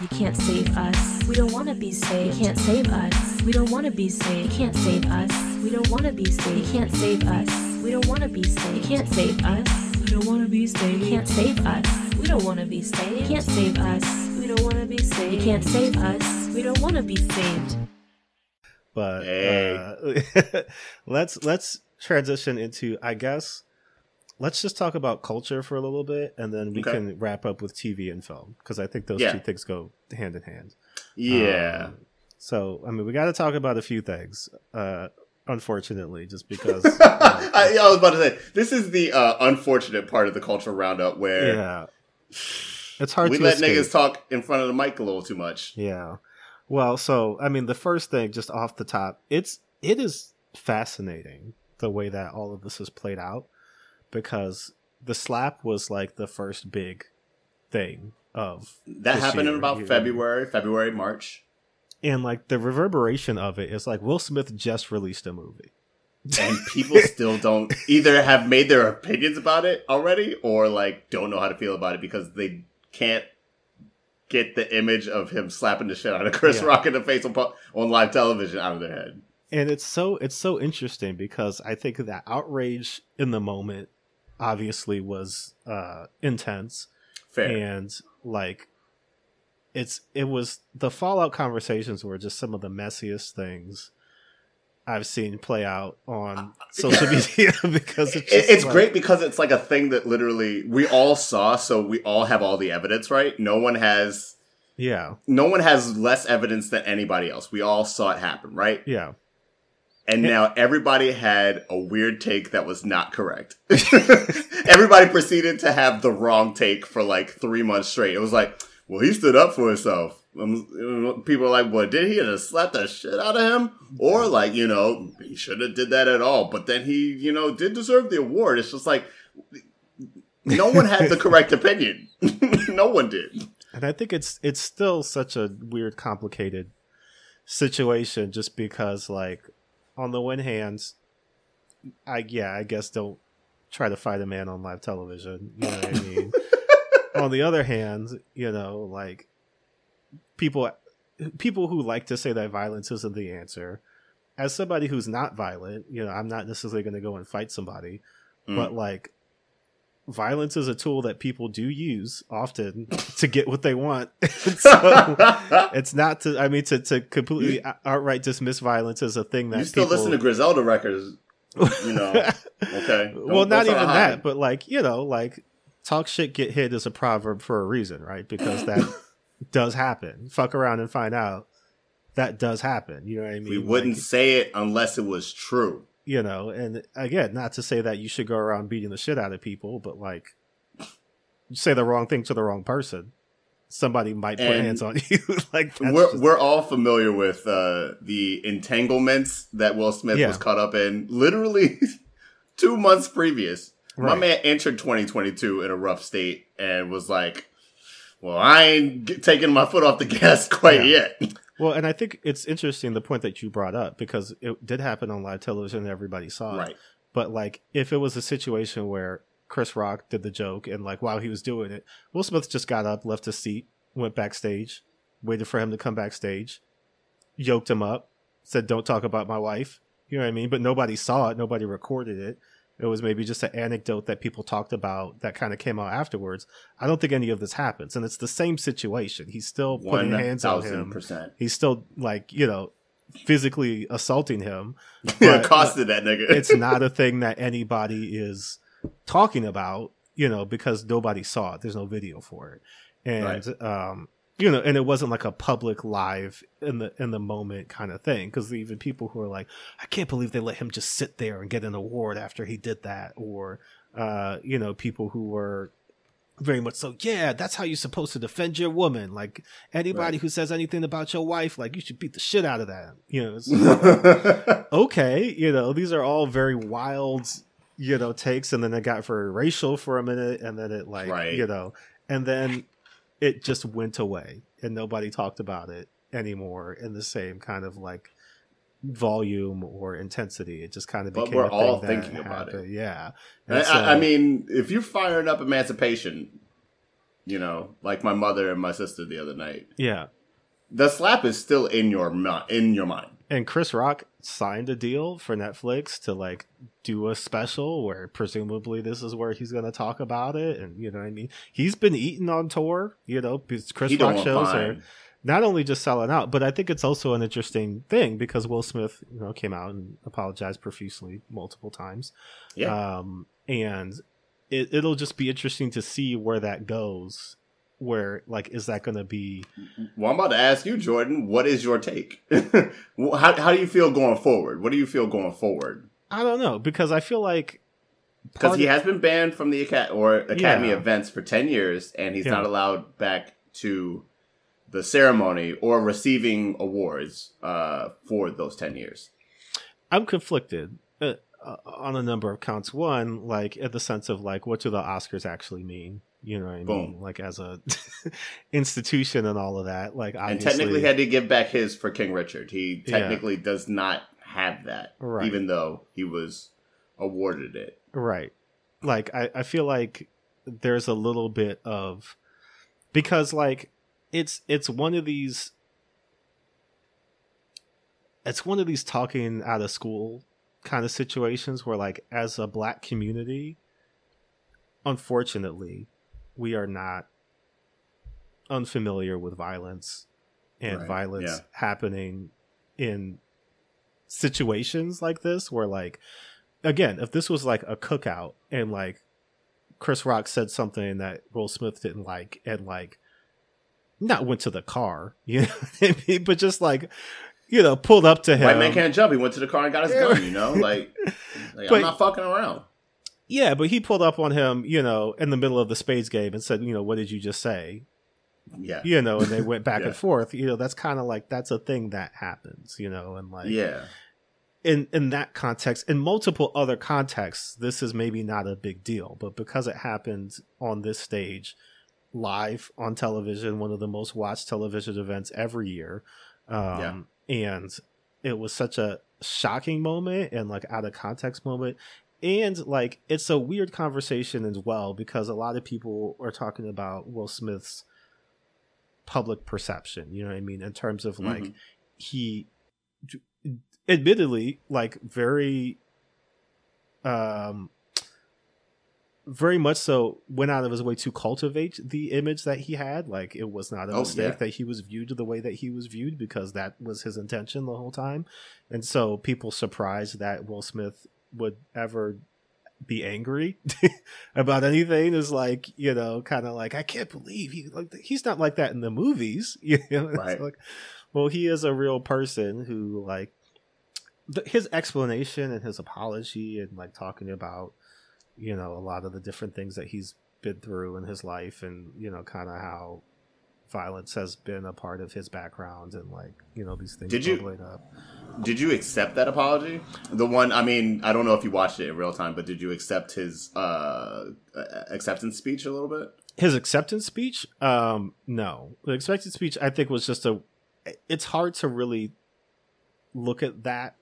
You can't save us. We don't wanna be saved. You can't save us. We don't wanna be saved. You can't save us. We don't wanna be saved. You can't save us. We don't wanna be saved. You can't save us. We don't wanna be saved. You can't save us. We don't wanna be saved. You can't save us. We don't wanna be saved. You can't save us. We don't wanna be saved. But Hey. uh, let's let's transition into I guess let's just talk about culture for a little bit and then we Okay. can wrap up with TV and film because I think those Yeah. two things go hand in hand. Yeah. Um, so I mean we got to talk about a few things. Uh, unfortunately, just because I, I was about to say this is the uh, unfortunate part of the cultural roundup where yeah, it's hard we let escape. niggas talk in front of the mic a little too much. Yeah. Well, so I mean, the first thing, just off the top, it's it is fascinating the way that all of this has played out because the slap was like the first big thing of That happened in about you know. February, February, March, and like the reverberation of it is like Will Smith just released a movie. and people still don't either have made their opinions about it already, or like don't know how to feel about it because they can't get the image of him slapping the shit out of Chris Yeah. Rock in the face on, on live television out of their head. and it's so it's so interesting because I think that outrage in the moment obviously was uh intense Fair. and like it's it was the fallout conversations were just some of the messiest things I've seen play out on social media because it's just it's like- great because it's like a thing that literally we all saw, so we all have all the evidence, right? No one has Yeah, no one has less evidence than anybody else. We all saw it happen, right? yeah, And now everybody had a weird take that was not correct. everybody proceeded to have the wrong take for like three months straight. It was like, well, he stood up for himself. Um, People are like, well, did he just slap the shit out of him? Or like, you know, he shouldn't have did that at all. But then he, you know, did deserve the award. It's just like, no one had the correct opinion. no one did. and I think it's it's still such a weird, complicated situation just because like on the one hand, I yeah, I guess don't try to fight a man on live television. You know what I mean? on the other hand, you know, like people people who like to say that violence isn't the answer. As somebody who's not violent, you know, I'm not necessarily going to go and fight somebody, Mm. but like violence is a tool that people do use often to get what they want. so it's not to I mean to to completely outright dismiss violence as a thing that you still people, listen to Griselda records, you know. Okay. Don't- well, not even that, hide. but like you know, like talk shit, get hit is a proverb for a reason, right? Because that does happen. Fuck around and find out. That does happen. You know what I mean? we wouldn't Like, say it unless it was true. You know, and again, not to say that you should go around beating the shit out of people, but like, you say the wrong thing to the wrong person, somebody might put And hands on you. like we're just- we're all familiar with uh, the entanglements that Will Smith Yeah. was caught up in, literally two months previous. My man entered 2022 in a rough state and was like, "Well, I ain't g- taking my foot off the gas quite Yeah. yet." Well, and I think it's interesting the point that you brought up because it did happen on live television and everybody saw it. But like, if it was a situation where Chris Rock did the joke and like while he was doing it, Will Smith just got up, left his seat, went backstage, waited for him to come backstage, yoked him up, said, "Don't talk about my wife." You know what I mean? But nobody saw it, nobody recorded it. It was maybe just an anecdote that people talked about that kind of came out afterwards. I don't think any of this happens, and it's the same situation. He's still putting One hands on him. percent. He's still like you know physically assaulting him. Yeah, that nigga. it's not a thing that anybody is talking about, you know, because nobody saw it. There's no video for it. And um you know, and it wasn't like a public live in the in the moment kind of thing because even people who are like, I can't believe they let him just sit there and get an award after he did that, or uh, you know, people who were very much so, yeah, that's how you're supposed to defend your woman. Like anybody Right. who says anything about your wife, like you should beat the shit out of that. You know, okay, you know, these are all very wild, you know, takes, and then it got very racial for a minute, and then it like, Right. you know, and then it just went away, and nobody talked about it anymore in the same kind of like volume or intensity. It just kind of But we're all thinking about it. Yeah, I, I- I mean, if you're firing up emancipation, You know, like my mother and my sister the other night. Yeah. The slap is still in your in your mind. And Chris Rock signed a deal for Netflix to like do a special where presumably this is where he's going to talk about it, and you know what I mean. He's been eating on tour, you know, because Chris He Rock shows fine. are not only just selling out, but I think it's also an interesting thing because Will Smith, you know, came out and apologized profusely multiple times. Yeah. Um, and it, it'll just be interesting to see where that goes. Where like is that going to be? Well, I'm about to ask you, Jordan. What is your take? how how do you feel going forward? What do you feel going forward? I don't know because I feel like Because he of- has been banned from the Acad- or Academy Yeah. events for ten years, and he's Yeah. not allowed back to the ceremony or receiving awards uh, for those ten years. I'm conflicted uh, uh, on a number of counts. One, like at the sense of like, what do the Oscars actually mean? You know what I mean? Like as a institution and all of that. Like And obviously, technically, had to give back his for King Richard. He Yeah. technically does not have that, Right. even though he was awarded it. right. Like I, I feel like there's a little bit of because like it's it's one of these it's one of these talking out of school kind of situations where like as a black community unfortunately we are not unfamiliar with violence and Right, violence yeah. happening in situations like this where like again if this was like a cookout and like chris rock said something that will smith didn't like and like not went to the car you know what I mean? but just like you know pulled up to him White man can't jump. He went to the car and got his gun. You know, like, like But- I'm not fucking around. Yeah, but he pulled up on him, you know, in the middle of the spades game and said, you know, what did you just say? Yeah, You know, and they went back Yeah. and forth. You know, that's kind of like that's a thing that happens, you know, and like yeah. in in that context, in multiple other contexts, this is maybe not a big deal, but because it happened on this stage, live on television, one of the most watched television events every year, um, and it was such a shocking moment and like out of context moment. And like it's a weird conversation as well because a lot of people are talking about Will Smith's public perception. You know what I mean? In terms of like Mhm. he admittedly like very um very much so went out of his way to cultivate the image that he had like it was not a Oh, mistake yeah. that he was viewed the way that he was viewed because that was his intention the whole time and so people surprised that will smith would ever be angry about anything is like you know kind of like i can't believe he like he's not like that in the movies you know Right. like well he is a real person who like th- his explanation and his apology and like talking about you know a lot of the different things that he's been through in his life and you know kind of how violence has been a part of his background and like you know these things Did you- up Did you accept that apology? The one, I mean, I don't know if you watched it in real time, but did you accept his uh, acceptance speech a little bit? his acceptance speech um no the acceptance speech i think was just a it's hard to really look at that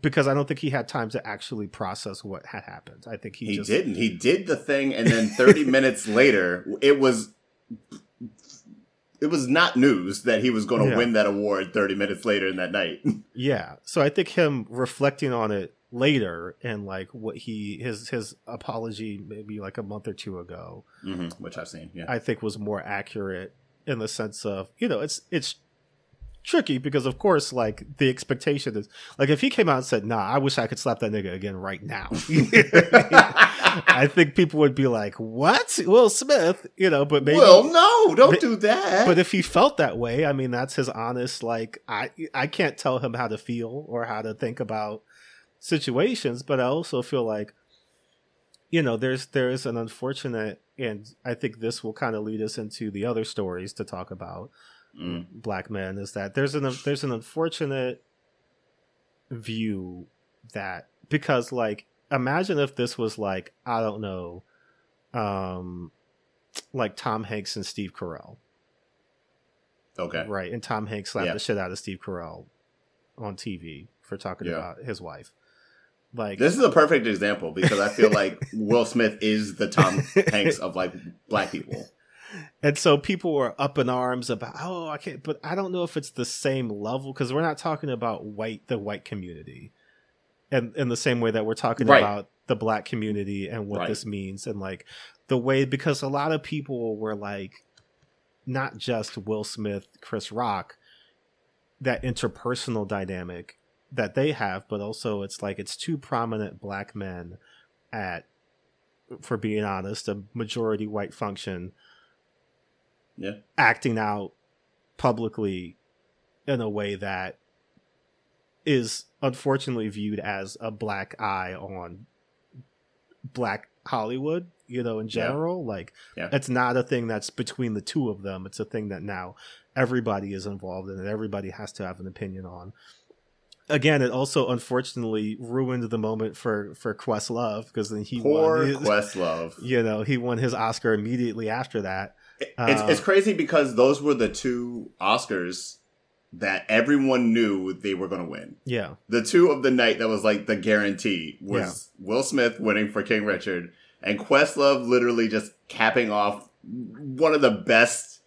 because i don't think he had time to actually process what had happened i think he, He just didn't. He did the thing, and then 30 minutes later, it was. It was not news that he was going to Yeah. win that award 30 minutes later in that night. yeah so i think him reflecting on it later and like what he his his apology maybe like a month or two ago hmm which I've seen. Yeah. I think was more accurate in the sense of you know it's it's tricky because of course like the expectation is like if he came out and said nah I wish I could slap that nigga again right now. I think people would be like what? Will Smith? You know but maybe well, no, don't but- do that. but if he felt that way I mean that's his honest like I I can't tell him how to feel or how to think about situations but I also feel like you know there's there's an unfortunate and i think this will kind of lead us into the other stories to talk about Mm. black men is that there's an there's an unfortunate view that because like imagine if this was like i don't know um like tom hanks and steve carell okay. right and tom hanks slapped Yeah. the shit out of steve carell on tv for talking Yeah. about his wife Like This is a perfect example because I feel like Will Smith is the Tom Hanks of like black people. And so people were up in arms about, oh, I can't, but I don't know if it's the same level because we're not talking about white, the white community, and in the same way that we're talking Right. about the black community and what Right. this means, and like the way because a lot of people were like, not just Will Smith, Chris Rock, that interpersonal dynamic that they have, but also it's like it's two prominent black men at, for being honest, a majority white function Yeah. acting out publicly in a way that is unfortunately viewed as a black eye on black Hollywood, you know, in Yeah. general. Like Yeah. it's not a thing that's between the two of them. It's a thing that now everybody is involved in and everybody has to have an opinion on. Again, it also unfortunately ruined the moment for for Questlove because then he Poor won his, Questlove. you know, he won his Oscar immediately after that. It's Uh, it's crazy because those were the two Oscars that everyone knew they were going to win. Yeah. The two of the night that was like the guarantee was Will Smith winning for King Richard and Questlove literally just capping off one of the best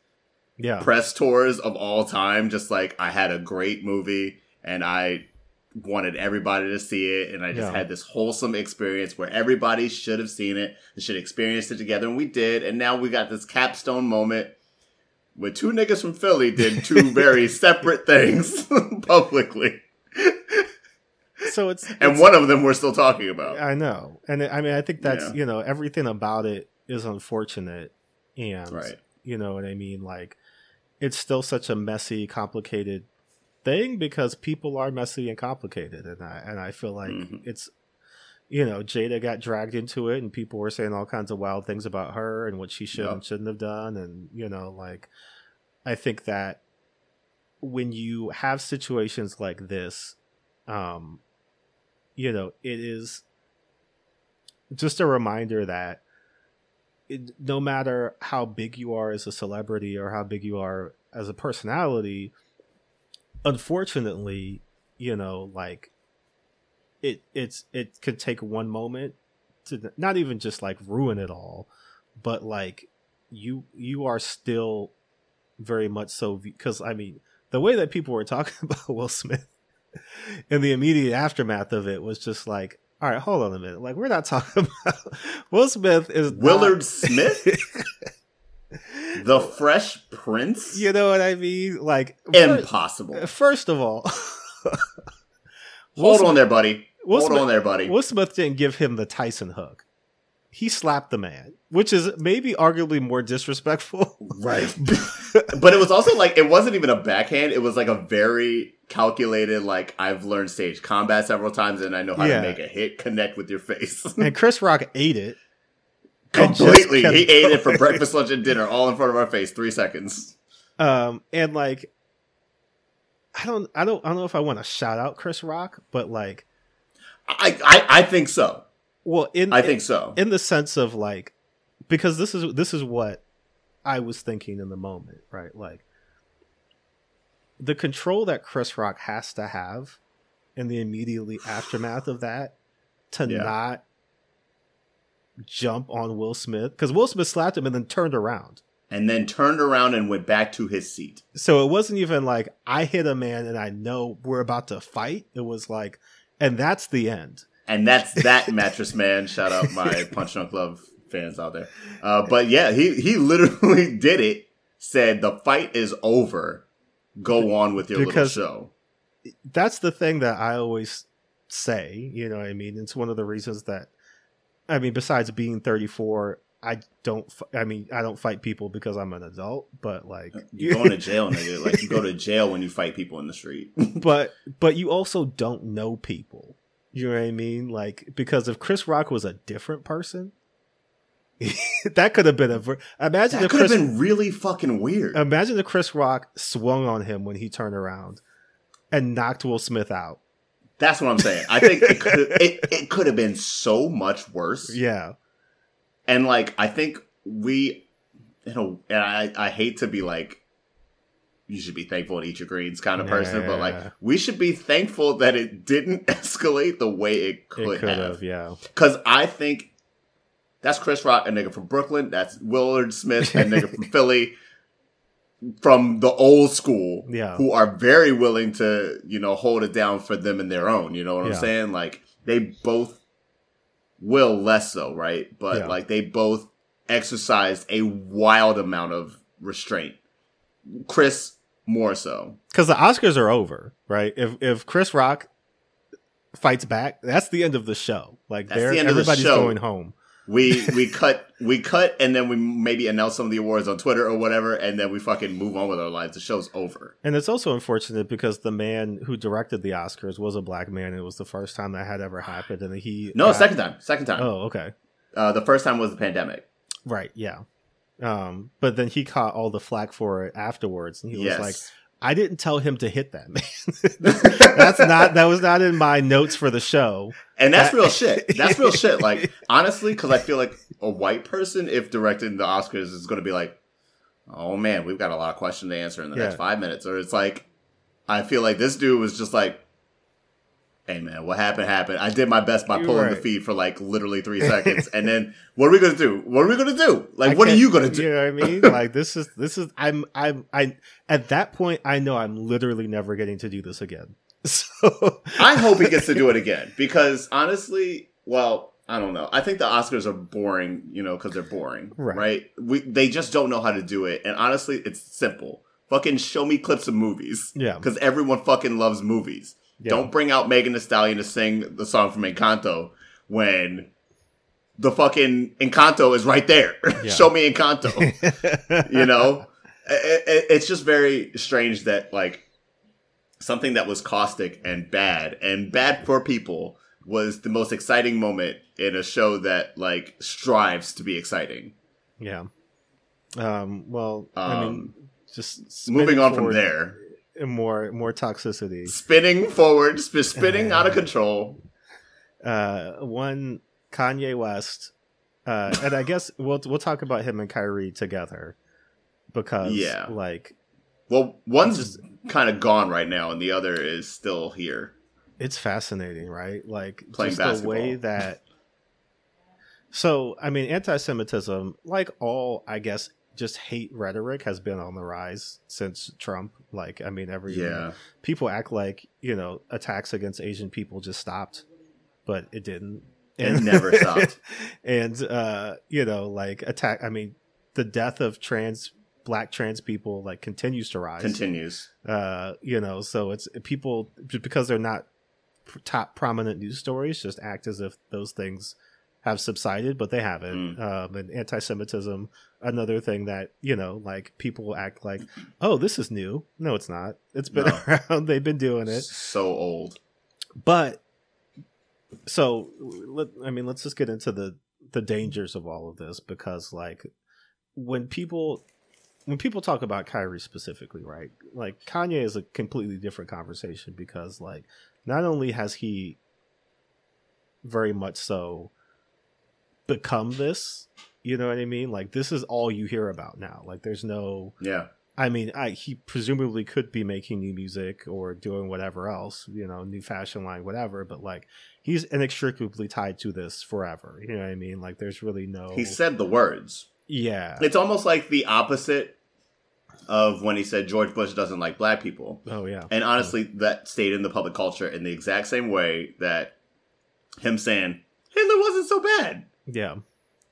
Yeah. press tours of all time. Just like I had a great movie and I wanted everybody to see it, and I just Yeah. had this wholesome experience where everybody should have seen it and should experience it together, and we did. And now we got this capstone moment where two niggas from Philly did two very separate things publicly, So it's, and it's- one of them we're still talking about. I know, and I mean, I think that's Yeah. you know everything about it is unfortunate, and Right. you know what I mean. Like, it's still such a messy, complicated thing because people are messy and complicated, and I and I feel like Mhm. it's you know Jada got dragged into it, and people were saying all kinds of wild things about her and what she should Yep. and shouldn't have done, and you know, like I think that when you have situations like this, um, you know, it is just a reminder that it, no matter how big you are as a celebrity or how big you are as a personality, unfortunately, you know, like it it's it could take one moment to not even just like ruin it all, but like you you are still very much so because I mean the way that people were talking about Will Smith in the immediate aftermath of it was just like, all right, hold on a minute, like we're not talking about Will Smith is not- Willard Smith, the Fresh Prince, you know what I mean? Like impossible. First of all, Hold on there, buddy. Will Hold Smith- on there, buddy. Will Smith didn't give him the Tyson hook. He slapped the man, which is maybe arguably more disrespectful. Right. but it was also like it wasn't even a backhand. It was like a very calculated, like I've learned stage combat several times and I know how Yeah. to make a hit connect with your face. and Chris Rock ate it. Completely. He ate it for breakfast, lunch, and dinner all in front of our face. Three seconds. Um, and like, I don't, I don't, I don't know if I want to shout out Chris Rock, but like, I, I I think so. well, in I think so. in the sense of like, because this is this is what I was thinking in the moment, right? Like, the control that Chris Rock has to have in the immediately aftermath of that to Yeah. not jump on Will Smith because Will Smith slapped him and then turned around. and then turned around and went back to his seat. So it wasn't even like I hit a man and I know we're about to fight. It was like, and that's the end. And that's that mattress man. Shout out my Punch Drunk Love fans out there. Uh, but yeah, he he literally did it. Said the fight is over. Go on with your Because- little show. That's the thing that I always say. You know what I mean? It's one of the reasons that, I mean, besides being 34, I don't, I mean, I don't fight people because I'm an adult, but like, You going to jail, nigga. Like you go to jail when you fight people in the street. but, but you also don't know people. You know what I mean? Like, because if Chris Rock was a different person, that could have been a, imagine that could have been really fucking weird. Imagine if Chris Rock swung on him when he turned around and knocked Will Smith out. That's what I'm saying. I think it could it, it could have been so much worse. Yeah. And like I think we you know and I I hate to be like you should be thankful and eat your greens kind of person, but Yeah. like we should be thankful that it didn't escalate the way it could, it could have. have, yeah. Because I think that's Chris Rock, a nigga from Brooklyn. That's Willard Smith, a nigga from Philly, from the old school, Yeah. who are very willing to, you know, hold it down for them and their own. You know what I'm saying? Like they both will less so, right? But Yeah. like they both exercised a wild amount of restraint. Chris more so. Because the Oscars are over, right? If if Chris Rock fights back, that's the end of the show. Like the end of the everybody's show. going home. We we cut we cut and then we maybe announce some of the awards on Twitter or whatever, and then we fucking move on with our lives. The show's over. And it's also unfortunate because the man who directed the Oscars was a black man. And it was the first time that had ever happened, and he No, got- second time, second time. Oh, okay, Uh, the first time was the pandemic. right, yeah. Um, but then he caught all the flack for it afterwards, and he yes, was like, "I didn't tell him to hit that man. that's not that was not in my notes for the show." and that's that- real uh, shit. That's real shit. Like honestly, because I feel like a white person, if directing the Oscars, is going to be like, "Oh man, we've got a lot of questions to answer in the next five minutes," or it's like, I feel like this dude was just like. Hey man, what happened happened. I did my best by You're pulling the feed for like literally three seconds, and then what are we gonna do? What are we gonna do? Like, I what are you gonna do? You know what I mean? like this is this is I'm I'm I at that point I know I'm literally never getting to do this again. So I hope he gets to do it again because honestly, well, I don't know. I think the Oscars are boring, you know, because they're boring, Right. right? We they just don't know how to do it, and honestly, it's simple. Fucking show me clips of movies yeah, because everyone fucking loves movies. Yeah. Don't bring out Megan Thee Stallion to sing the song from Encanto when the fucking Encanto is right there. Yeah. show me Encanto. you know it, it- it's just very strange that like something that was caustic and bad and bad for people was the most exciting moment in a show that like strives to be exciting yeah. Um. Well, I mean, Um, just moving on from there More more toxicity. spinning forward sp- spinning out of control Uh, one Kanye West, uh, and I guess we'll we'll talk about him and Kyrie together because Yeah. like well one's just kind of gone right now and the other is still here it's fascinating, right? Like Playing just the way basketball. that. So I mean, anti-Semitism, like all, I guess, just hate rhetoric has been on the rise since Trump. Like, I mean, every yeah people act like you know attacks against Asian people just stopped, but it didn't. It never stopped. and uh, you know, like attack. I mean, the death of trans black trans people like continues to rise continues uh you know so it's people because they're not top prominent news stories just act as if those things have subsided but they haven't um and anti-semitism another thing that you know like people act like oh this is new no it's not it's been No. around they've been doing it so old but so let, i mean let's just get into the the dangers of all of this because like when people when people talk about Kyrie specifically, right? Like Kanye is a completely different conversation because like not only has he very much so become this, you know what I mean? Like this is all you hear about now. Like there's no yeah I mean, I, he presumably could be making new music or doing whatever else, you know, new fashion line, whatever. But like, he's inextricably tied to this forever. You know what I mean? Like, there's really no. he said the words yeah. It's almost like the opposite of when he said George Bush doesn't like black people. oh yeah. And honestly, that stayed in the public culture in the exact same way that him saying Hitler wasn't so bad. Yeah.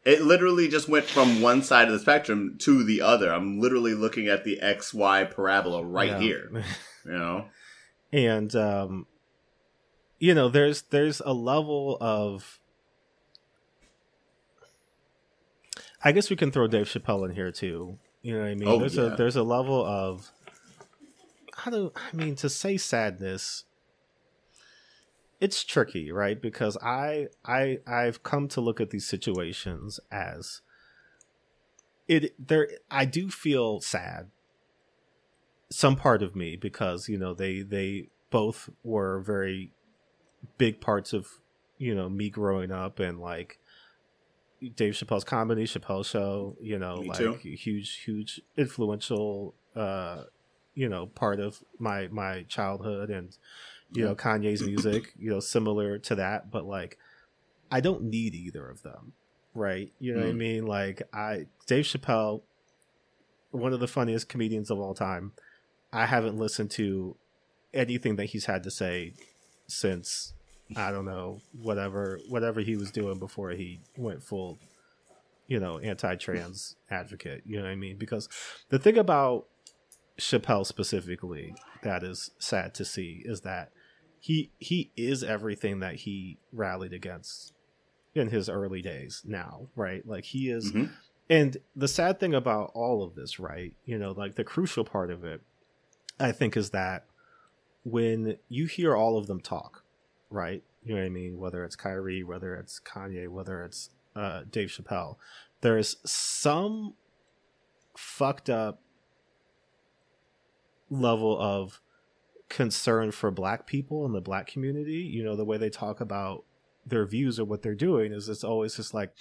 It literally just went from one side of the spectrum to the other. I'm literally looking at the XY parabola right Yeah. here. You know? and um you know there's there's a level of i guess we can throw dave chappelle in here too you know what i mean Oh, there's yeah. a there's a level of how do i mean to say sadness it's tricky right because i i i've come to look at these situations as it there i do feel sad some part of me because you know they they both were very big parts of you know me growing up and like Dave Chappelle's comedy, Chappelle show, you know, Me like too. huge, huge, influential uh you know part of my my childhood and you know Kanye's music, you know, similar to that, but like I don't need either of them, right? You know mm. what I mm. mean? Like I Dave Chappelle, one of the funniest comedians of all time. I haven't listened to anything that he's had to say since I don't know whatever whatever he was doing before he went full, you know, anti-trans advocate. You know what I mean? Because the thing about Chappelle specifically that is sad to see is that he he is everything that he rallied against in his early days now, right? Like he is mm-hmm. and the sad thing about all of this, right? You know, like the crucial part of it I think is that when you hear all of them talk, right? You know what I mean? Whether it's Kyrie, whether it's Kanye, whether it's uh, Dave Chappelle, there's some fucked up level of concern for black people and the black community. You know, the way they talk about their views or what they're doing is it's always just like,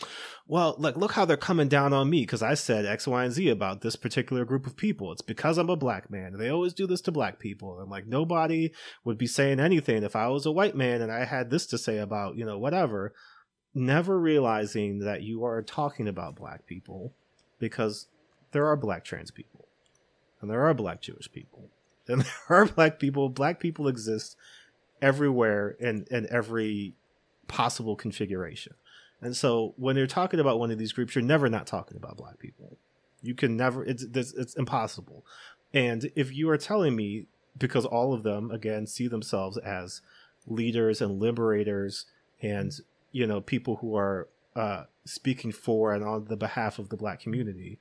well, like look how they're coming down on me because I said X, Y, and Z about this particular group of people. It's because I'm a black man. They always do this to black people, and like nobody would be saying anything if I was a white man and I had this to say about you know whatever. Never realizing that you are talking about black people because there are black trans people and there are black Jewish people and there are black people. Black people exist everywhere in in every possible configuration. And so when you're talking about one of these groups, you're never not talking about black people. You can never, it's, it's, it's impossible. And if you are telling me, because all of them, again, see themselves as leaders and liberators and, you know, people who are uh, speaking for and on the behalf of the black community,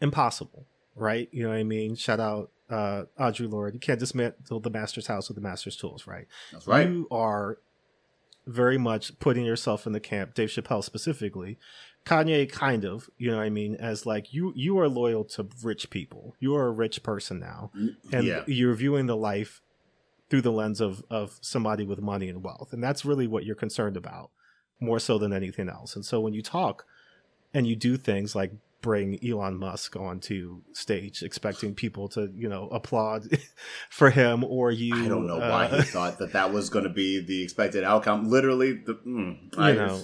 impossible, right? You know what I mean? Shout out uh, Audre Lorde. You can't dismantle the master's house with the master's tools, right? That's right. You are very much putting yourself in the camp, Dave Chappelle specifically. Kanye kind of, you know what I mean, as like you you are loyal to rich people. You are a rich person now. Mm, and yeah. you're viewing the life through the lens of of somebody with money and wealth. And that's really what you're concerned about, more so than anything else. And so when you talk and you do things like bring Elon Musk onto stage, expecting people to, you know, applaud for him, or you. I don't know uh, why he thought that that was going to be the expected outcome. Literally, the, mm, you I, know,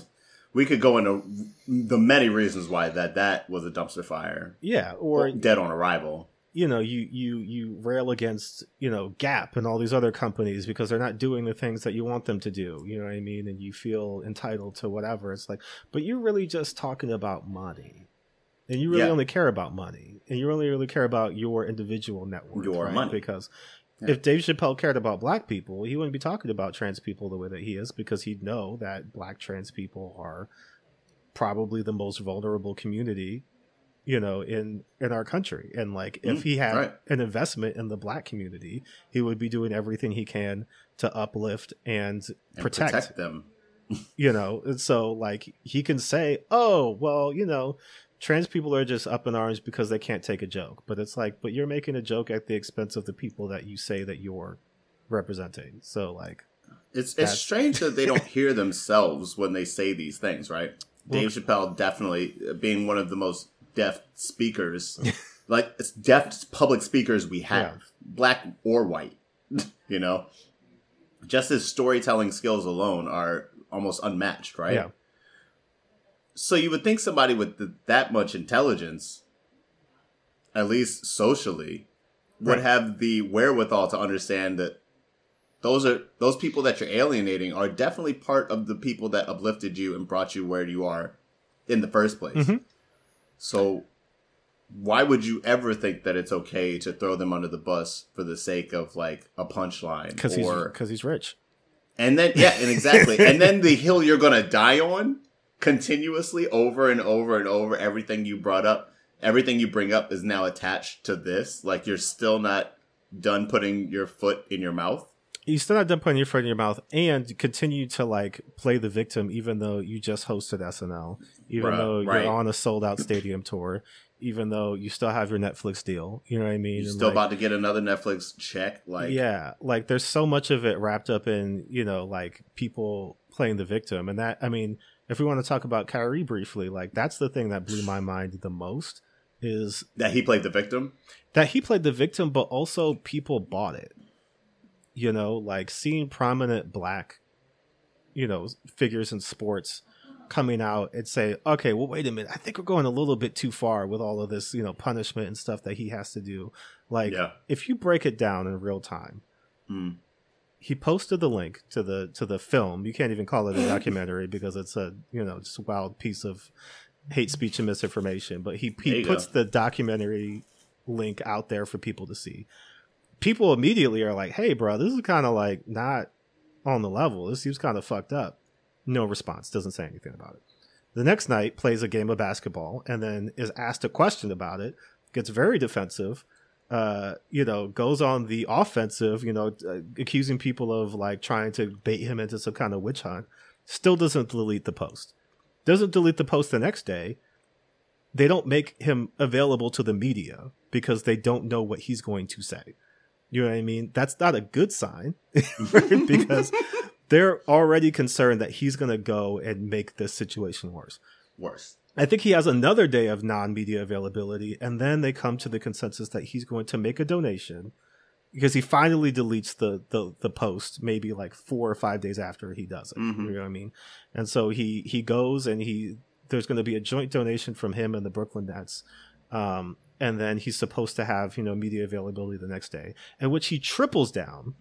we could go into the many reasons why that that was a dumpster fire. Yeah, or dead on arrival. You know, you you you rail against you know Gap and all these other companies because they're not doing the things that you want them to do. You know what I mean? And you feel entitled to whatever. It's like, but you're really just talking about money and you really yeah. only care about money, and you only really care about your individual network, your right? money. Because yeah. if Dave Chappelle cared about black people, he wouldn't be talking about trans people the way that he is, because he'd know that black trans people are probably the most vulnerable community you know in in our country and like if mm, he had right. an investment in the black community he would be doing everything he can to uplift and, and protect, protect them you know and so like he can say oh well you know trans people are just up in arms because they can't take a joke. But it's like, but you're making a joke at the expense of the people that you say that you're representing. So like, it's it's strange that they don't hear themselves when they say these things, right? Well, Dave Chappelle definitely uh, being one of the most deaf speakers, like it's deaf public speakers we have, yeah. black or white. you know, just his storytelling skills alone are almost unmatched, right? Yeah. So you would think somebody with the, that much intelligence, at least socially, would right. have the wherewithal to understand that those are those people that you're alienating are definitely part of the people that uplifted you and brought you where you are in the first place. Mm-hmm. So why would you ever think that it's okay to throw them under the bus for the sake of like a punchline because he's because he's rich and then yeah and exactly and then the hill you're gonna die on continuously over and over and over everything you brought up everything you bring up is now attached to this. Like you're still not done putting your foot in your mouth. You still not done putting your foot in your mouth and continue to like play the victim even though you just hosted snl even Bruh, though you're on a sold out stadium tour even though you still have your netflix deal. You know what i mean? You're still like, about to get another netflix check like yeah like there's so much of it wrapped up in you know like people playing the victim. And that i mean if we want to talk about Kyrie briefly, like that's the thing that blew my mind the most is That he played the victim. that he played the victim, but also people bought it. You know, like seeing prominent black, you know, figures in sports coming out and say, okay, well, wait a minute, I think we're going a little bit too far with all of this, you know, punishment and stuff that he has to do. Like, Yeah. if you break it down in real time, Mm. He posted the link to the to the film. You can't even call it a documentary because it's a you know just a wild piece of hate speech and misinformation. But he he puts go. the documentary link out there for people to see. People immediately are like, "Hey, bro, this is kind of like not on the level. This seems kind of fucked up." No response. Doesn't say anything about it. The next night, plays a game of basketball and then is asked a question about it. Gets very defensive uh, you know, goes on the offensive, you know, uh, accusing people of like trying to bait him into some kind of witch hunt, still doesn't delete the post. Doesn't delete the post the next day. They don't make him available to the media because they don't know what he's going to say. You know what I mean? That's not a good sign right? because they're already concerned that he's going to go and make this situation worse. Worse. I think he has another day of non media availability, and then they come to the consensus that he's going to make a donation because he finally deletes the, the, the post maybe like four or five days after he does it. Mhm. You know what I mean? And so he he goes and he there's going to be a joint donation from him and the Brooklyn Nets. Um, and then he's supposed to have you know media availability the next day, in which he triples down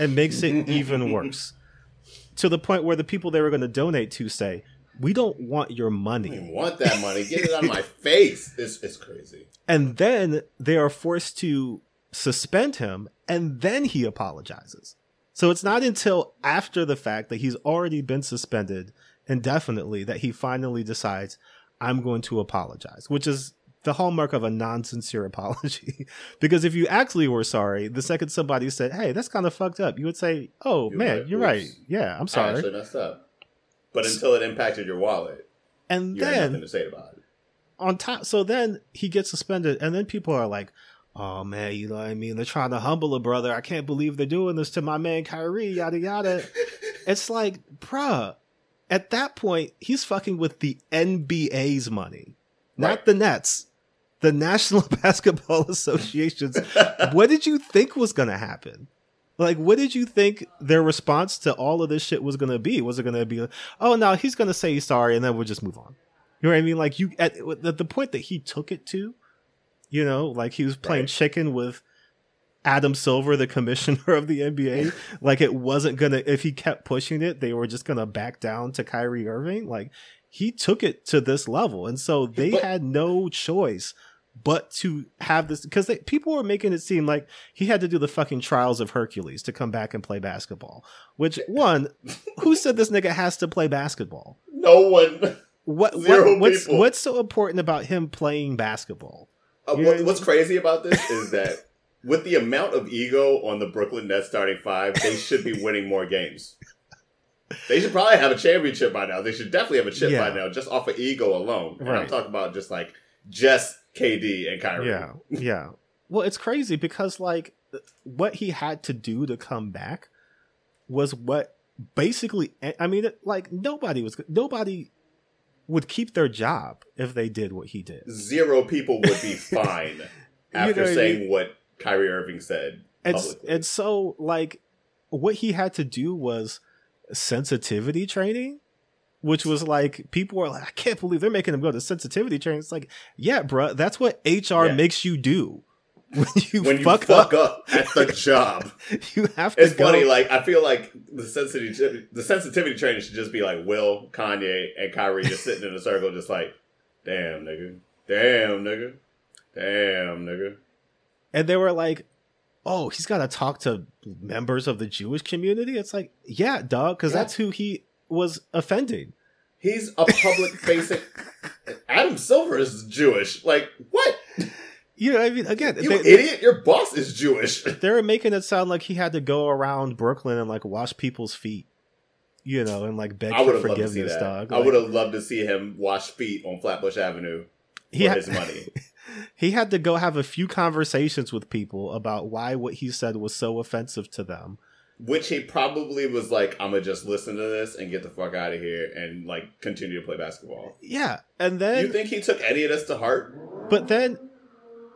and makes it even worse to the point where the people they were going to donate to say, "We don't want your I don't money." even want that money. Get it out of my face. It's it's crazy. and then they are forced to suspend him and then he apologizes so it's not until after the fact that he's already been suspended indefinitely that he finally decides i'm going to apologize which is the hallmark of a non-sincere apology because if you actually were sorry the second somebody said hey that's kind of fucked up you would say oh You're man right. you're right yeah i'm I sorry actually messed up. But until it impacted your wallet, and you then nothing to say about it. on top so then he gets suspended and then people are like oh man you know what i mean? They're trying to humble a brother. I can't believe they're doing this to my man Kyrie yada yada. It's like bruh at that point he's fucking with the nba's money not the nets the national basketball association's. What did you think was going to happen like what did you think their response to all of this shit was going to be? Was it going to be oh no he's going to say he's sorry and then we'll just move on. You know what i mean? Like you at, at the point that he took it to you know like he was playing Right. chicken with adam silver the commissioner of the nba like it wasn't gonna if he kept pushing it they were just gonna back down to kyrie irving. Like he took it to this level and so they But- had no choice but to have this because people were making it seem like he had to do the fucking trials of Hercules to come back and play basketball. Which one? who said this nigga has to play basketball? No one. What, what what's people. what's so important about him playing basketball? Uh, what, what's crazy about this is that with the amount of ego on the Brooklyn Nets starting five, they should be winning more games. They should probably have a championship by now. They should definitely have a chip Yeah. by now, just off of ego alone. And I'm talking about just like just KD and Kyrie. Yeah, yeah. Well, it's crazy because like what he had to do to come back was what basically. I mean, like nobody was nobody would keep their job if they did what he did. Zero people would be fine after know what I saying mean? what Kyrie Irving said It's publicly. and so like what he had to do was sensitivity training. Which was like people were like, I can't believe they're making him go to sensitivity training. It's like, yeah, bruh, that's what HR Yeah. makes you do when you, when you fuck, fuck, up. up. at the job. You have to It's go. funny, like I feel like the sensitivity the sensitivity training should just be like Will, Kanye, and Kyrie just sitting in a circle, just like, damn nigga, damn nigga, damn nigga. and they were like, "Oh, he's got to talk to members of the Jewish community." It's like, yeah, dog, because Yeah. that's who he was offending. He's a public facing. Adam Silver is Jewish. Like what? You know, I mean, again, You they, idiot! Your boss is Jewish. They're making it sound like he had to go around Brooklyn and like wash people's feet, you know, and like beg I for have to see forgiveness, dog. I Like, would have loved to see him wash feet on Flatbush Avenue for he had, his money. he had to go have a few conversations with people about why what he said was so offensive to them which he probably was like, I'm gonna just listen to this and get the fuck out of here and like continue to play basketball. Yeah, and then you think he took any of this to heart? But then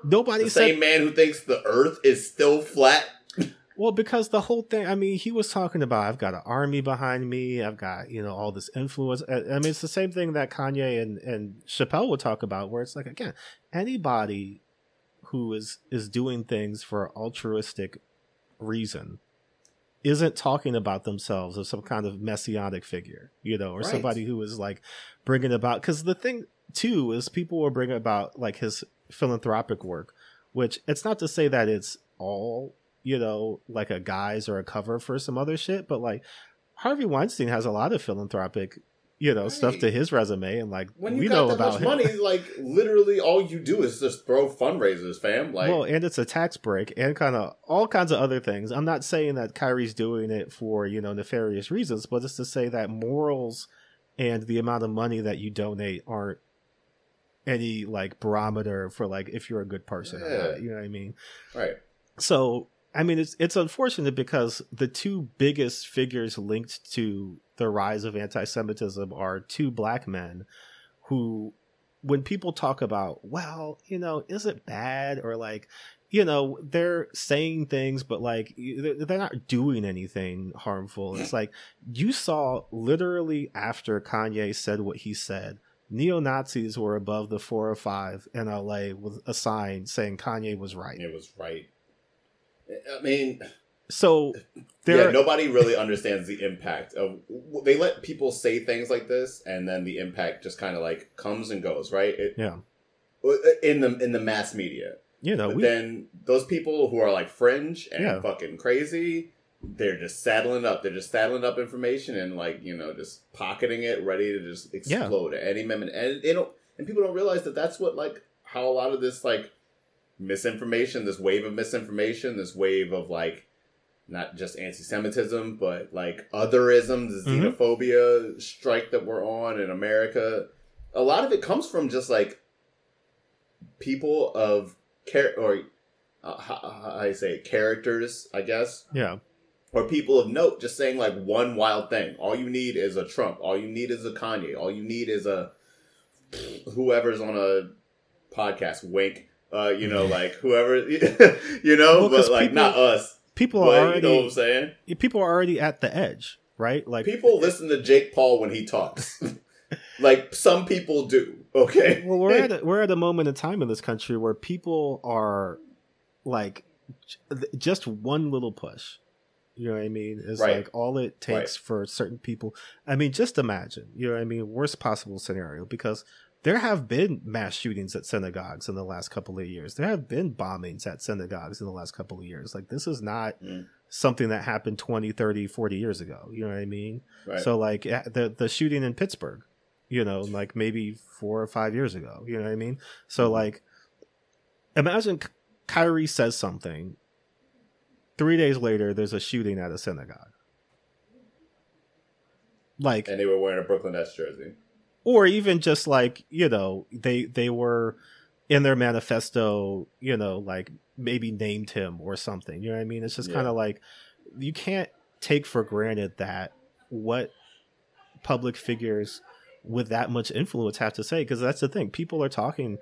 nobody The said same man who thinks the Earth is still flat. Well, because the whole thing, I mean, he was talking about I've got an army behind me, I've got, you know, all this influence. I I mean, it's the same thing that Kanye and, and Chappelle would talk about, where it's like, again, anybody who is is doing things for altruistic reason isn't talking about themselves as some kind of messianic figure, you know, or Right. somebody who is like bringing about. Because the thing too is people will bring about like his philanthropic work, which it's not to say that it's all you know like a guise or a cover for some other shit, but like Harvey Weinstein has a lot of philanthropic. You know, stuff to his resume, and like When we know that about money, like literally all you do is just throw fundraisers, fam. Like well, and it's a tax break and kind of all kinds of other things. I'm not saying that Kyrie's doing it for, you know, nefarious reasons, but it's to say that morals and the amount of money that you donate aren't any like barometer for like if you're a good person or Yeah. not. You know what I mean? right. So I mean it's it's unfortunate because the two biggest figures linked to the rise of anti Semitism are two black men who when people talk about, well, you know, is it bad? Or like you know they're saying things but like they're not doing anything harmful. It's like you saw literally after kanye said what he said neo-nazis were above the 405 in la with a sign saying kanye was right. It was right. I mean, so there yeah, nobody really understands the impact of. They let people say things like this, and then the impact just kind of like comes and goes, right? It, yeah uh, in the in the mass media. you know But we, then those people who are like fringe and Yeah. fucking crazy, they're just saddling up. They're just saddling up information and like you know just pocketing it, ready to just explode at any moment. And they don't, and people don't realize that that's what like how a lot of this like misinformation, this wave of misinformation, this wave of like not just anti-Semitism, but like otherism, the Mhm. xenophobia strike that we're on in America. A lot of it comes from just like people of care or uh, how, how I say it, characters, I guess, yeah or people of note, just saying like one wild thing. All you need is a Trump. All you need is a Kanye. All you need is a whoever's on a podcast. Wink. Uh, you know, like whoever, you know, Well, but like people- not us. people are But already you know what I'm saying? people are already at the edge right like People listen to Jake Paul when he talks. like some people do. Okay. well we're at a, we're at a moment in time in this country where people are like just one little push you know what i mean is Right. like all it takes for certain people i mean just imagine you know what i mean worst possible scenario because there have been mass shootings at synagogues in the last couple of years there have been bombings at synagogues in the last couple of years like this is not Mm. something that happened 20 30 40 years ago you know what i mean Right. so like the the shooting in Pittsburgh, you know, like maybe four or five years ago. You know what I mean? So Mm-hmm. like, imagine Ky- Kyrie says something. Three days later, there's a shooting at a synagogue. Like, and they were wearing a Brooklyn Nets jersey. Or even just like you know, they they were in their manifesto, you know, like maybe named him or something. You know what I mean? It's just Yeah. kind of like you can't take for granted that what public figures with that much influence have to say because that's the thing people are talking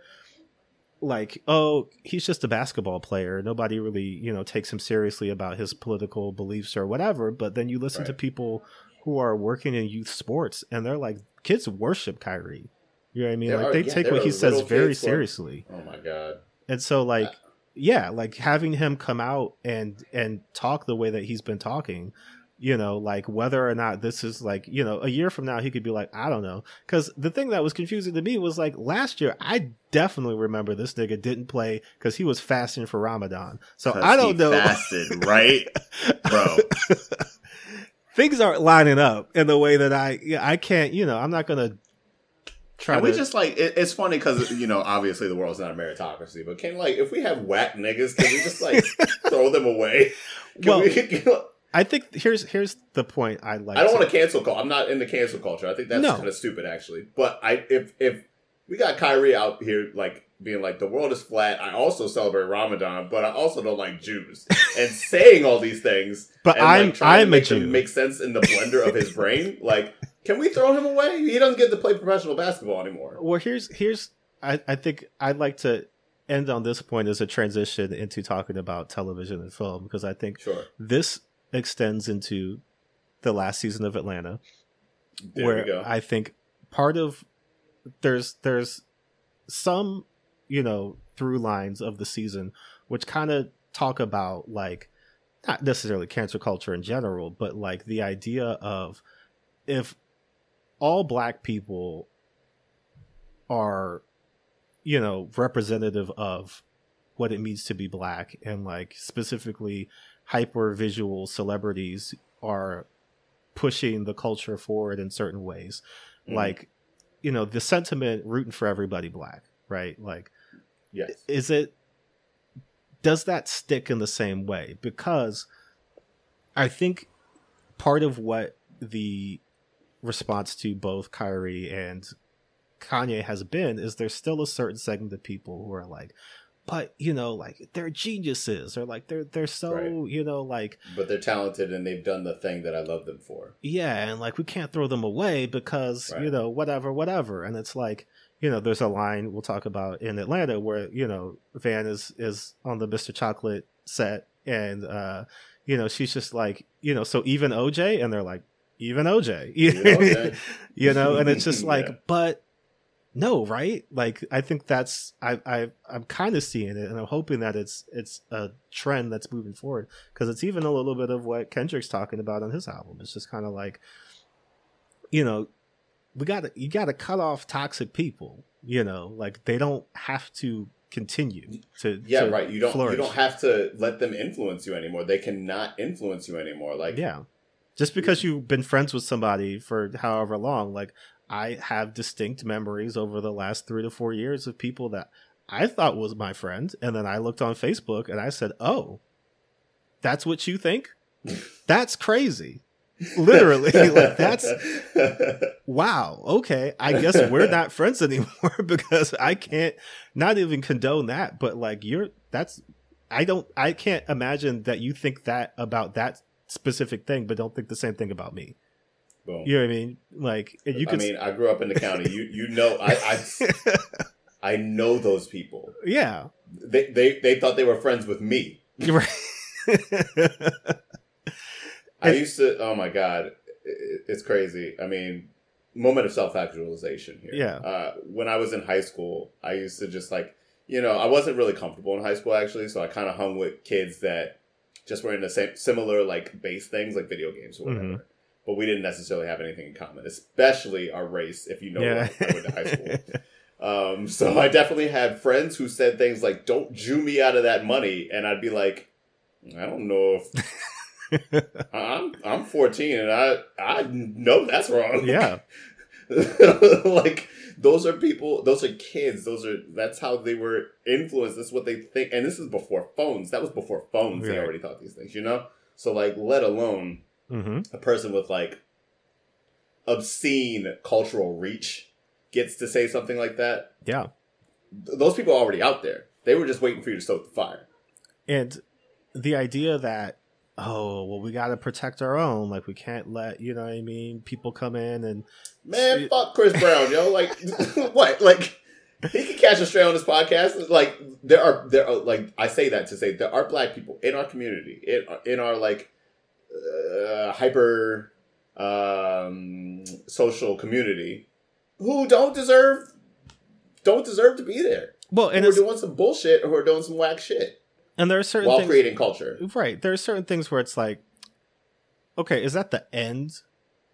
like oh he's just a basketball player nobody really you know takes him seriously about his political beliefs or whatever but then you listen to people who are working in youth sports and they're like kids worship Kyrie. You know what I mean? There like are- they yeah, take what he says very seriously. Oh my god. and so like Uh, yeah like having him come out and and talk the way that he's been talking you know like whether or not this is like you know a year from now he could be like i don't know. Because the thing that was confusing to me was like last year i definitely remember this nigga didn't play because he was fasting for ramadan. So i don't he know. Fasted, right, bro. Things aren't lining up in the way that i yeah i can't you know i'm not gonna try Can to we just like it, it's funny because you know obviously the world's not a meritocracy, but can like if we have whack niggas, can we just like throw them away? Can Well, we, you know, i think here's here's the point i like I don't want to cancel call. I'm not in the cancel culture. I think that's No. kind of stupid actually. But I if if we got Kyrie out here like being like the world is flat. I also celebrate Ramadan, but I also don't like Jews, and saying all these things. But and, I'm like, trying to I'm a make them Jew. make sense in the blender of his brain. Like, can we throw him away? He doesn't get to play professional basketball anymore. Well, here's here's I, I think I'd like to end on this point as a transition into talking about television and film because I think Sure, this extends into the last season of Atlanta there where we go. I think part of there's there's some you know through lines of the season which kind of talk about like not necessarily cancel culture in general but like the idea of if all black people are you know representative of what it means to be black and like specifically hyper visual celebrities are pushing the culture forward in certain ways Mhm. like you know the sentiment rooting for everybody black right like yes, is it does that stick in the same way because i think part of what the response to both Kyrie and Kanye has been is there's still a certain segment of people who are like but you know like they're geniuses or like they're they're so Right. you know like but they're talented and they've done the thing that I love them for. yeah and like we can't throw them away because you know whatever whatever and it's like you know there's a line we'll talk about in atlanta where you know van is is on the mr chocolate set and uh you know she's just like you know so even oj and they're like even oj you, Even OJ. you know and it's just like Yeah. but no right like i think that's i i i'm kind of seeing it and i'm hoping that it's it's a trend that's moving forward because it's even a little bit of what kendrick's talking about on his album it's just kind of like you know we gotta you gotta cut off toxic people you know like they don't have to continue to Yeah, to right. You don't flourish. you don't have to let them influence you anymore. They cannot influence you anymore. Like yeah just because you've been friends with somebody for however long like i have distinct memories over the last three to four years of people that i thought was my friend and then i looked on facebook and i said oh that's what you think that's crazy literally like that's wow okay i guess we're not friends anymore because i can't not even condone that but like you're that's i don't i can't imagine that you think that about that specific thing but don't think the same thing about me Boom. you know what i mean like you I mean, I grew up in the county. You you know, I I, I know those people. yeah They, they they thought they were friends with me. right I used to. Oh my god, it's crazy. I mean, moment of self actualization here. Yeah. Uh, when I was in high school, I used to just like you know I wasn't really comfortable in high school actually, so I kind of hung with kids that just were in the same similar like base things like video games or whatever. Mhm. But we didn't necessarily have anything in common, especially our race. If you know, yeah I went to high school. Um, so I definitely had friends who said things like, "Don't Jew me out of that money," and I'd be like, "I don't know if I'm I'm 14 and I I know that's wrong." yeah like those are people, those are kids, those are that's how they were influenced. That's what they think, and this is before phones. That was before phones. They already thought these things, you know. So like, let alone hmm a person with like obscene cultural reach gets to say something like that yeah th- those people are already out there. They were just waiting for you to stoke the fire. and the idea that oh well we got to protect our own like we can't let you know what i mean people come in and Man, See- fuck Chris Brown, yo. Like, what? Like, he can catch a stray on this podcast. Like, there are there are like I say that to say there are black people in our community, in in our like uh, hyper um, social community, who don't deserve don't deserve to be there. well and who are doing some bullshit or who are doing some whack shit and there are certain while things creating culture. right. There are certain things where it's like okay is that the end?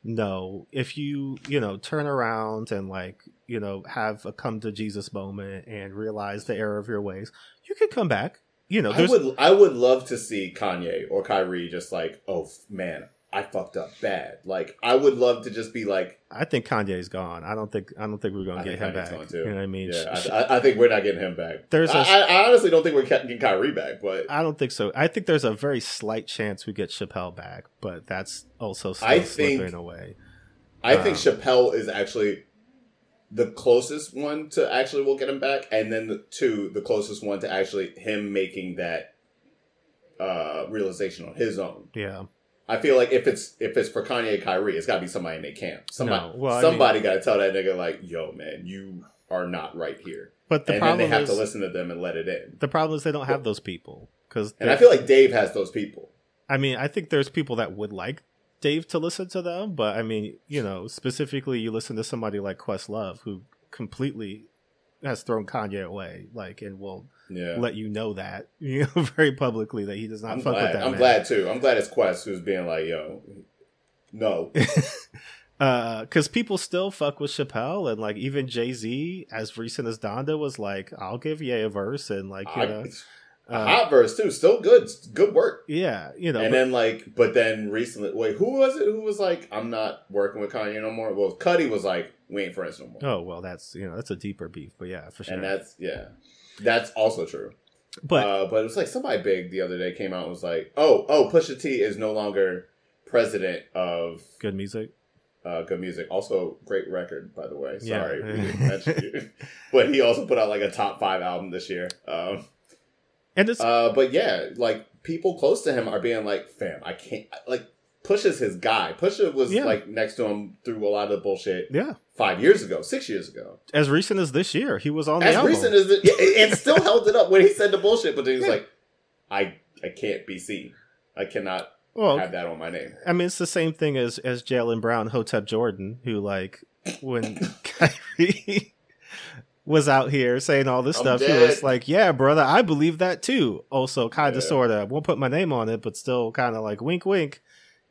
No. If you you know turn around and like you know have a come to jesus moment and realize the error of your ways you can come back. You know I would I would love to see Kanye or Kyrie just like, oh man, I fucked up bad. Like I would love to just be like, i think kanye's gone i don't think i don't think we're gonna I get him Kanye's back gone too. you know what i mean yeah, I, I, I think we're not getting him back. There's I, a- I I honestly don't think we're getting Kyrie back, but I don't think so. I think there's a very slight chance we get Chappelle back, but that's also still I think- slipping away. I think Um, Chappelle is actually the closest one to actually we'll get him back, and then the two, the closest one to actually him making that uh realization on his own. Yeah. I feel like if it's if it's for Kanye and Kyrie, it's got to be somebody in their camp. Somebody, No, well, I somebody got to tell that nigga like, "Yo, man, you are not right here," But the and then problem they have is to listen to them and let it in. the problem is they don't have those people because And I feel like Dave has those people. I mean I think there's people that would like Dave to listen to them, but I mean you know specifically you listen to somebody like Questlove who completely has thrown Kanye away, like and will Yeah, let you know that you know very publicly that he does not I'm fuck with glad. that. I'm man. glad too. I'm glad it's Quest who's being like, "Yo, no." because people still fuck with Chappelle and like even Jay Z, as recent as Donda was like, I'll give Ye a verse and like you I- know, uh, hot verse too, still good, good work. yeah, you know, and but- then like, but then recently, wait, who was it? Who was like, "I'm not working with Kanye no more." Well, Cudi was like, "We ain't friends no more," oh well, that's you know that's a deeper beef, but yeah, for sure. and that's yeah, that's also true. but uh, but it was like somebody big the other day came out and was like, "Oh, oh, Pusha T is no longer president of good music. uh, Good Music." Also, great record, by the way. Sorry, we didn't mention you. but he also put out like a top five album this year. Um, And it's uh, but yeah, like people close to him are being like, "Fam, I can't." Like, Pusha's his guy. Pusha was Yeah. like next to him through a lot of the bullshit yeah, five years ago, six years ago. as recent as this year, he was on the As album. recent as it, yeah, and still held it up when he said the bullshit. But then he's Yeah. like, "I, I can't be seen. I cannot well, have that on my name." I mean, it's the same thing as as Jaylen Brown, Hotep Jordan, who like when Kyrie was out here saying all this I'm stuff, he was like, "Yeah, brother, I believe that too." Also, kind of, Yeah. sort of, won't put my name on it, but still, kind of like wink, wink.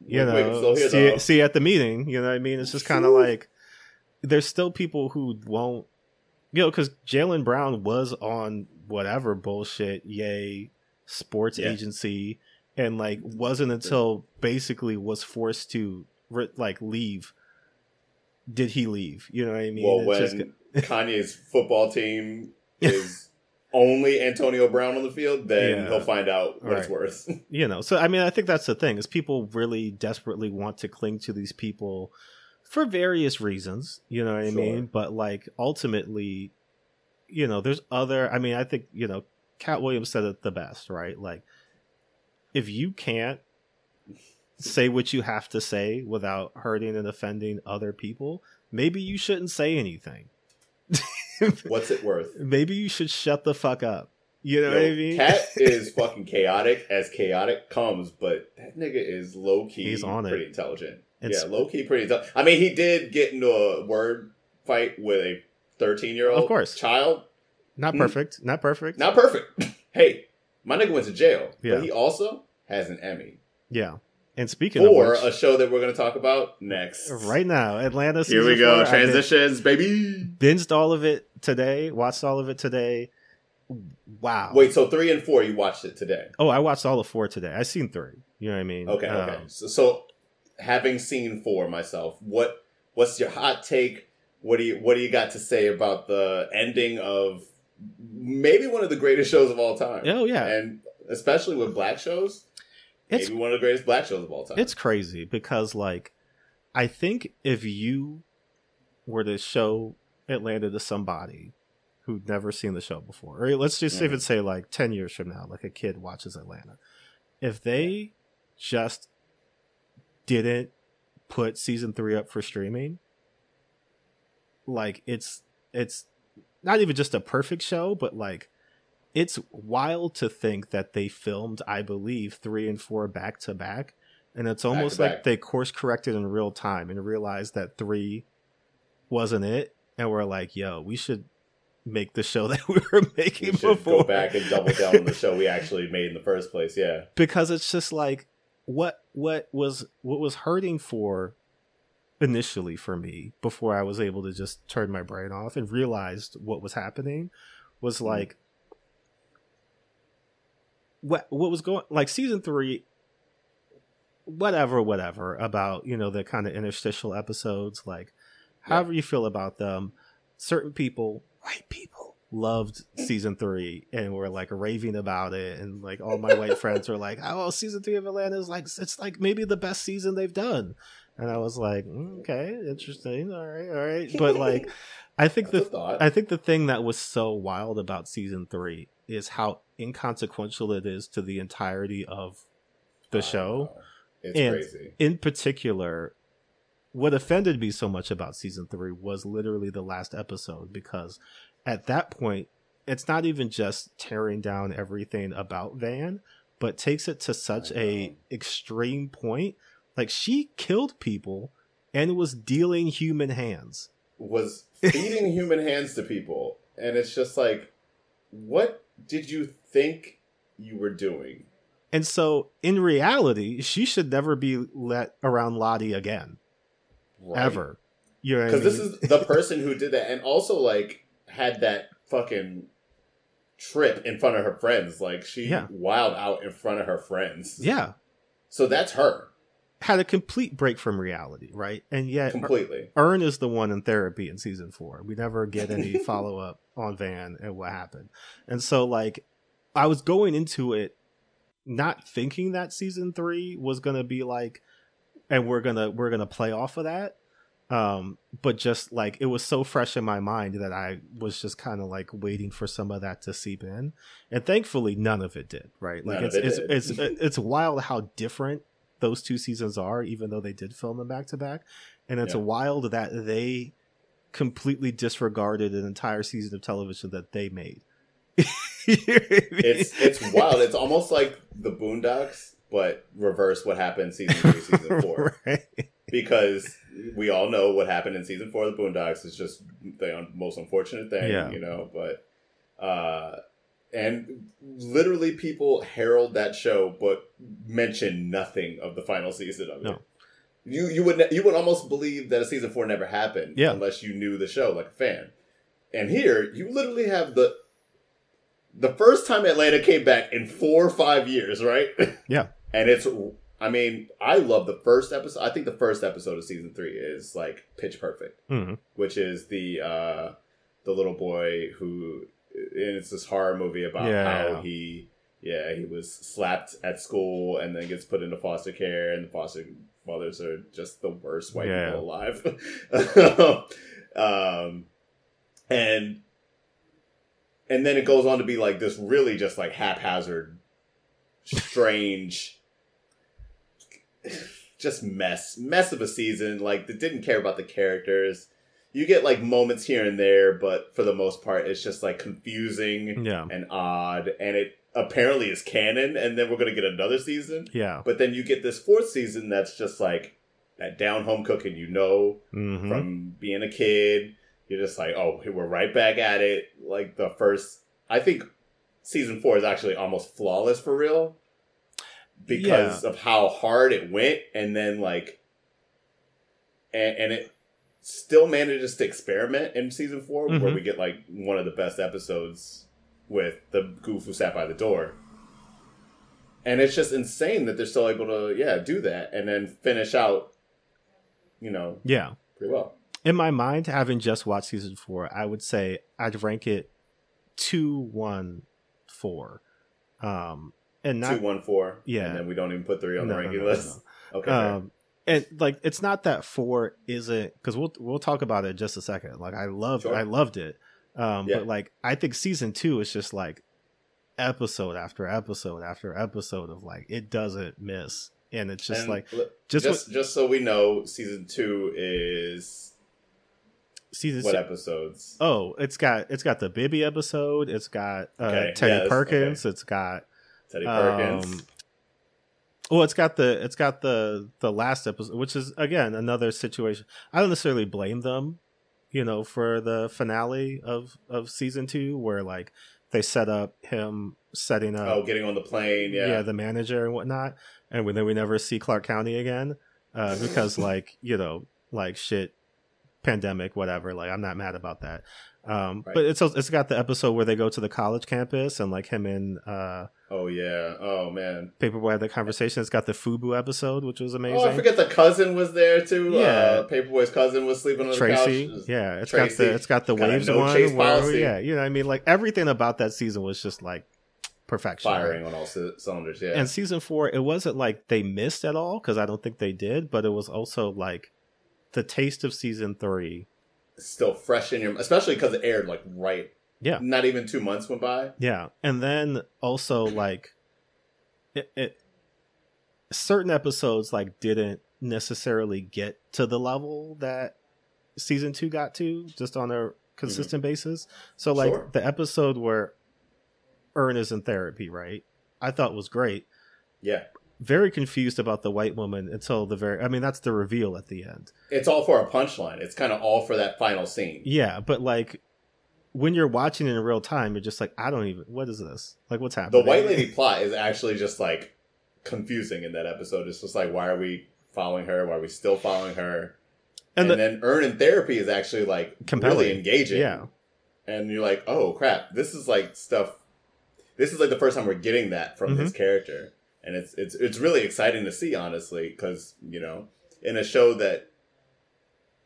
You Wink, wink, know, here, see see at the meeting. You know what I mean? It's just kind of like there's still people who won't, you know, because Jaylen Brown was on whatever bullshit, yay, sports Yeah. agency, and like wasn't until basically was forced to re- like leave. Did he leave? You know what I mean? well, It's when just- Kanye's football team is only Antonio Brown on the field, then Yeah. he'll find out what it's worth. you know so i mean i think that's the thing is people really desperately want to cling to these people for various reasons you know what i mean but like ultimately you know there's other i mean i think you know Katt Williams said it the best right like if you can't say what you have to say without hurting and offending other people maybe you shouldn't say anything What's it worth? maybe you should shut the fuck up you know Yo, what i mean Katt is fucking chaotic as chaotic comes, but that nigga is low key. He's on it. pretty intelligent. It's- yeah, low key pretty intelligent. I mean, he did get into a word fight with a thirteen year old Of course. child. not Hmm. perfect not perfect Not perfect. hey, my nigga went to jail, Yeah. but he also has an Emmy Yeah. And speaking for of which, a show that we're going to talk about next. right now, Atlanta. Here we go. four, Transitions, baby. Binged all of it today. Watched all of it today. Wow. Wait, so three and four, you watched it today? Oh, I watched all of four today. I seen three. You know what I mean? Okay, okay. Um, So, so having seen four myself, what what's your hot take? What do you what do you got to say about the ending of maybe one of the greatest shows of all time? oh yeah, and especially with black shows, it's maybe one of the greatest black shows of all time. it's crazy because like, I think if you were to show Atlanta to somebody who'd never seen the show before, or let's just Mhm. even say like ten years from now, like a kid watches Atlanta, if they just didn't put season three up for streaming, like it's it's not even just a perfect show, but like it's wild to think that they filmed, I believe, three and four back to back. And it's almost like back. they course corrected in real time and realized that three wasn't it. And we're like, yo, we should make the show that we were we making should before. go back and double down on the show we actually made in the first place. Yeah, because it's just like what what was what was hurting for initially for me before I was able to just turn my brain off and realized what was happening was Mm-hmm. like what what was going like season 3 whatever whatever about you know the kind of interstitial episodes like Yeah. however you feel about them certain people white people loved season three and were like raving about it and like all my white friends were like oh season three of atlanta is like it's like maybe the best season they've done and I was like, "Mm, okay, interesting, all right, all right. But like, I think That's the thought. I think the thing that was so wild about season three is how inconsequential it is to the entirety of the show. Uh, it's And- crazy. In particular, what offended me so much about season three was literally the last episode because at that point, it's not even just tearing down everything about Van, but takes it to such a extreme point. Like she killed people and was dealing human hands. Was feeding human hands to people, and it's just like, what did you think you were doing? And so, in reality, she should never be let around Lottie again, Right? ever. You know what I Because mean? this is the person who did that, and also like had that fucking trip in front of her friends. Like she Yeah. wild out in front of her friends. yeah, So that's her had a complete break from reality, right? And yet, completely. Er, Earn is the one in therapy in season four. We never get any follow up on Van and what happened. And so, like, I was going into it not thinking that season three was gonna be like, and we're gonna we're gonna play off of that. Um, but just like it was so fresh in my mind that I was just kind of like waiting for some of that to seep in, and thankfully none of it did. Right? Like None it's it it's, it's it's wild how different those two seasons are, even though they did film them back to back, and it's Yeah. wild that they completely disregarded an entire season of television that they made. It's it's wild. It's almost like the Boondocks, but reverse what happened season three, season four. right. Because we all know what happened in season four of the Boondocks. It's just the un- most unfortunate thing, Yeah. you know. But uh, and literally, people herald that show, but mention nothing of the final season of it. No. You you would ne- you would almost believe that a season four never happened, Yeah. unless you knew the show like a fan. And here, you literally have the the first time Atlanta came back in four or five years, right? Yeah. and it's I mean, I love the first episode. I think the first episode of season three is like pitch perfect, Mhm. which is the uh the little boy who and it's this horror movie about Yeah. how he yeah, he was slapped at school and then gets put into foster care and the foster mothers are just the worst white Yeah. people alive. um and and then it goes on to be like this really just like haphazard strange just mess mess of a season like that didn't care about the characters you get like moments here and there but for the most part it's just like confusing Yeah. and odd and it apparently is canon and then we're gonna get another season Yeah. but then you get this fourth season that's just like that down home cooking you know hmm from being a kid. You're just like, oh, we're right back at it. Like the first, I think season four is actually almost flawless for real because of how hard it went, and then like, and, and it still manages to experiment in season 4 where Mhm. we get like one of the best episodes with the goof who sat by the door. And it's just insane that they're still able to, yeah, do that and then finish out, you know, Yeah. pretty well. In my mind, having just watched season four, I would say I'd rank it two, one, four. Um, and not two one four. Yeah. and then we don't even put three on No, the ranking no, no, list. Okay, um and like it's not that four isn't because we'll we'll talk about it in just a second like i loved Sure. i loved it um Yeah. but like i think season two is just like episode after episode after episode of like it doesn't miss and it's just And like just just just, so we know, season two is season what episodes? oh it's got it's got the bibby episode it's got uh Okay, teddy yes, perkins it's got Teddy Perkins. Um, well, it's got the it's got the the last episode, which is again another situation. I don't necessarily blame them, you know, for the finale of of season two, where like they set up him setting up, oh, getting on the plane. Yeah, yeah, the manager and whatnot, and then we never see Clark County again, uh, because like you know, like shit, pandemic, whatever. Like I'm not mad about that. Um, Right. but it's it's got the episode where they go to the college campus and like him and uh Oh yeah. Oh man. Paper Boi had the conversation. It's got the Fubu episode, which was amazing. Oh, I forget the cousin was there too. Yeah. Uh, Paper Boi's cousin was sleeping on the Tracy, couch. yeah, it's Tracy. got the it's got the waves no one. where- yeah, you know, what I mean, like everything about that season was just like perfection. right? firing on all c- cylinders. Yeah, And season four, it wasn't like they missed at all because I don't think they did, but it was also like the taste of season three. Still fresh in your, especially because it aired like right. Yeah. not even two months went by. Yeah, and then also like it, it certain episodes like didn't necessarily get to the level that season two got to just on a consistent mm-hmm. basis. So like Sure. the episode where Earn is in therapy, right? I thought was great. Yeah, Very confused about the white woman until the very. I mean, that's the reveal at the end. it's all for a punchline. It's kind of all for that final scene. Yeah, but like when you're watching in real time, you're just like, I don't even. What is this? Like, what's happening? The white lady plot is actually just like confusing in that episode. It's just like, why are we following her? Why are we still following her? and, And, the, then Earn in therapy is actually like Compelling. really engaging. yeah, And you're like, oh crap, this is like stuff. This is like the first time we're getting that from Mm-hmm. this character, and it's it's it's really exciting to see, honestly, because you know, in a show that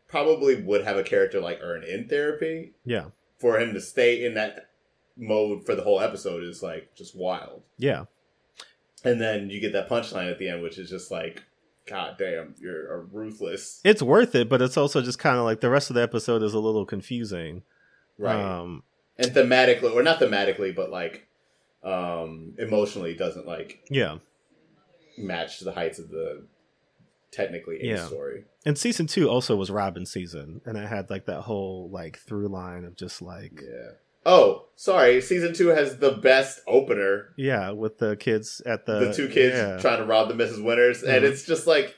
probably would have a character like Earn in therapy, yeah, for him to stay in that mode for the whole episode is like just wild. yeah. And then you get that punchline at the end, which is just like, God damn, you're a ruthless. It's worth it, but it's also just kind of like the rest of the episode is a little confusing. Right. Um, and thematically, or not thematically, but like um emotionally doesn't like yeah. Match the heights of the technically a Yeah. story. And season two also was Robbin' season, and it had like that whole like through line of just like Yeah. Oh, sorry. Season two has the best opener. yeah, with the kids at the The, two kids yeah. trying to rob the Mrs. Winner's, and Mhm. it's just like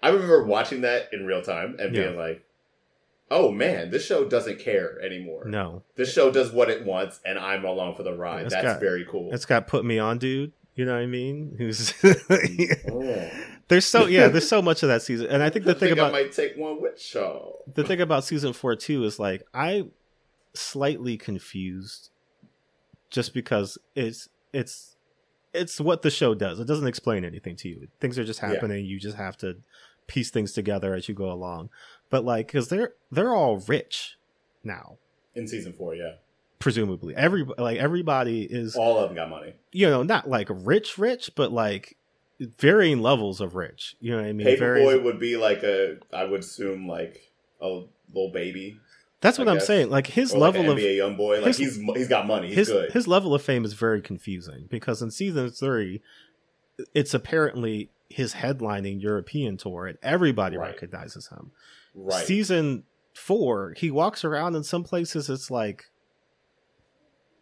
I remember watching that in real time and being like, "Oh man, this show doesn't care anymore. No, This show does what it wants, and I'm along for the ride. It's That's got- very cool." it's got put me on, dude. You know what I mean? Who's Oh. there's so yeah, there's so much of that season, and I think the I thing think about I might take one with show. the thing about season four too is like I slightly confused just because it's it's it's what the show does. It doesn't explain anything to you. Things are just Yeah. happening. You just have to piece things together as you go along. But like, because they're they're all rich now, in season four. Yeah, presumably. Every like everybody is all of them got money. you know not like rich rich, but like varying levels of rich. You know what I mean? Paper Boi would be like a, I would assume like a little baby, That's what I I'm guess. saying. Like his or like level an of NBA YoungBoy. Like his- he's he's got money. He's his good. his level of fame is very confusing because in season three, it's apparently his headlining European tour and everybody Right. recognizes him. right. Season four, he walks around in some places. It's like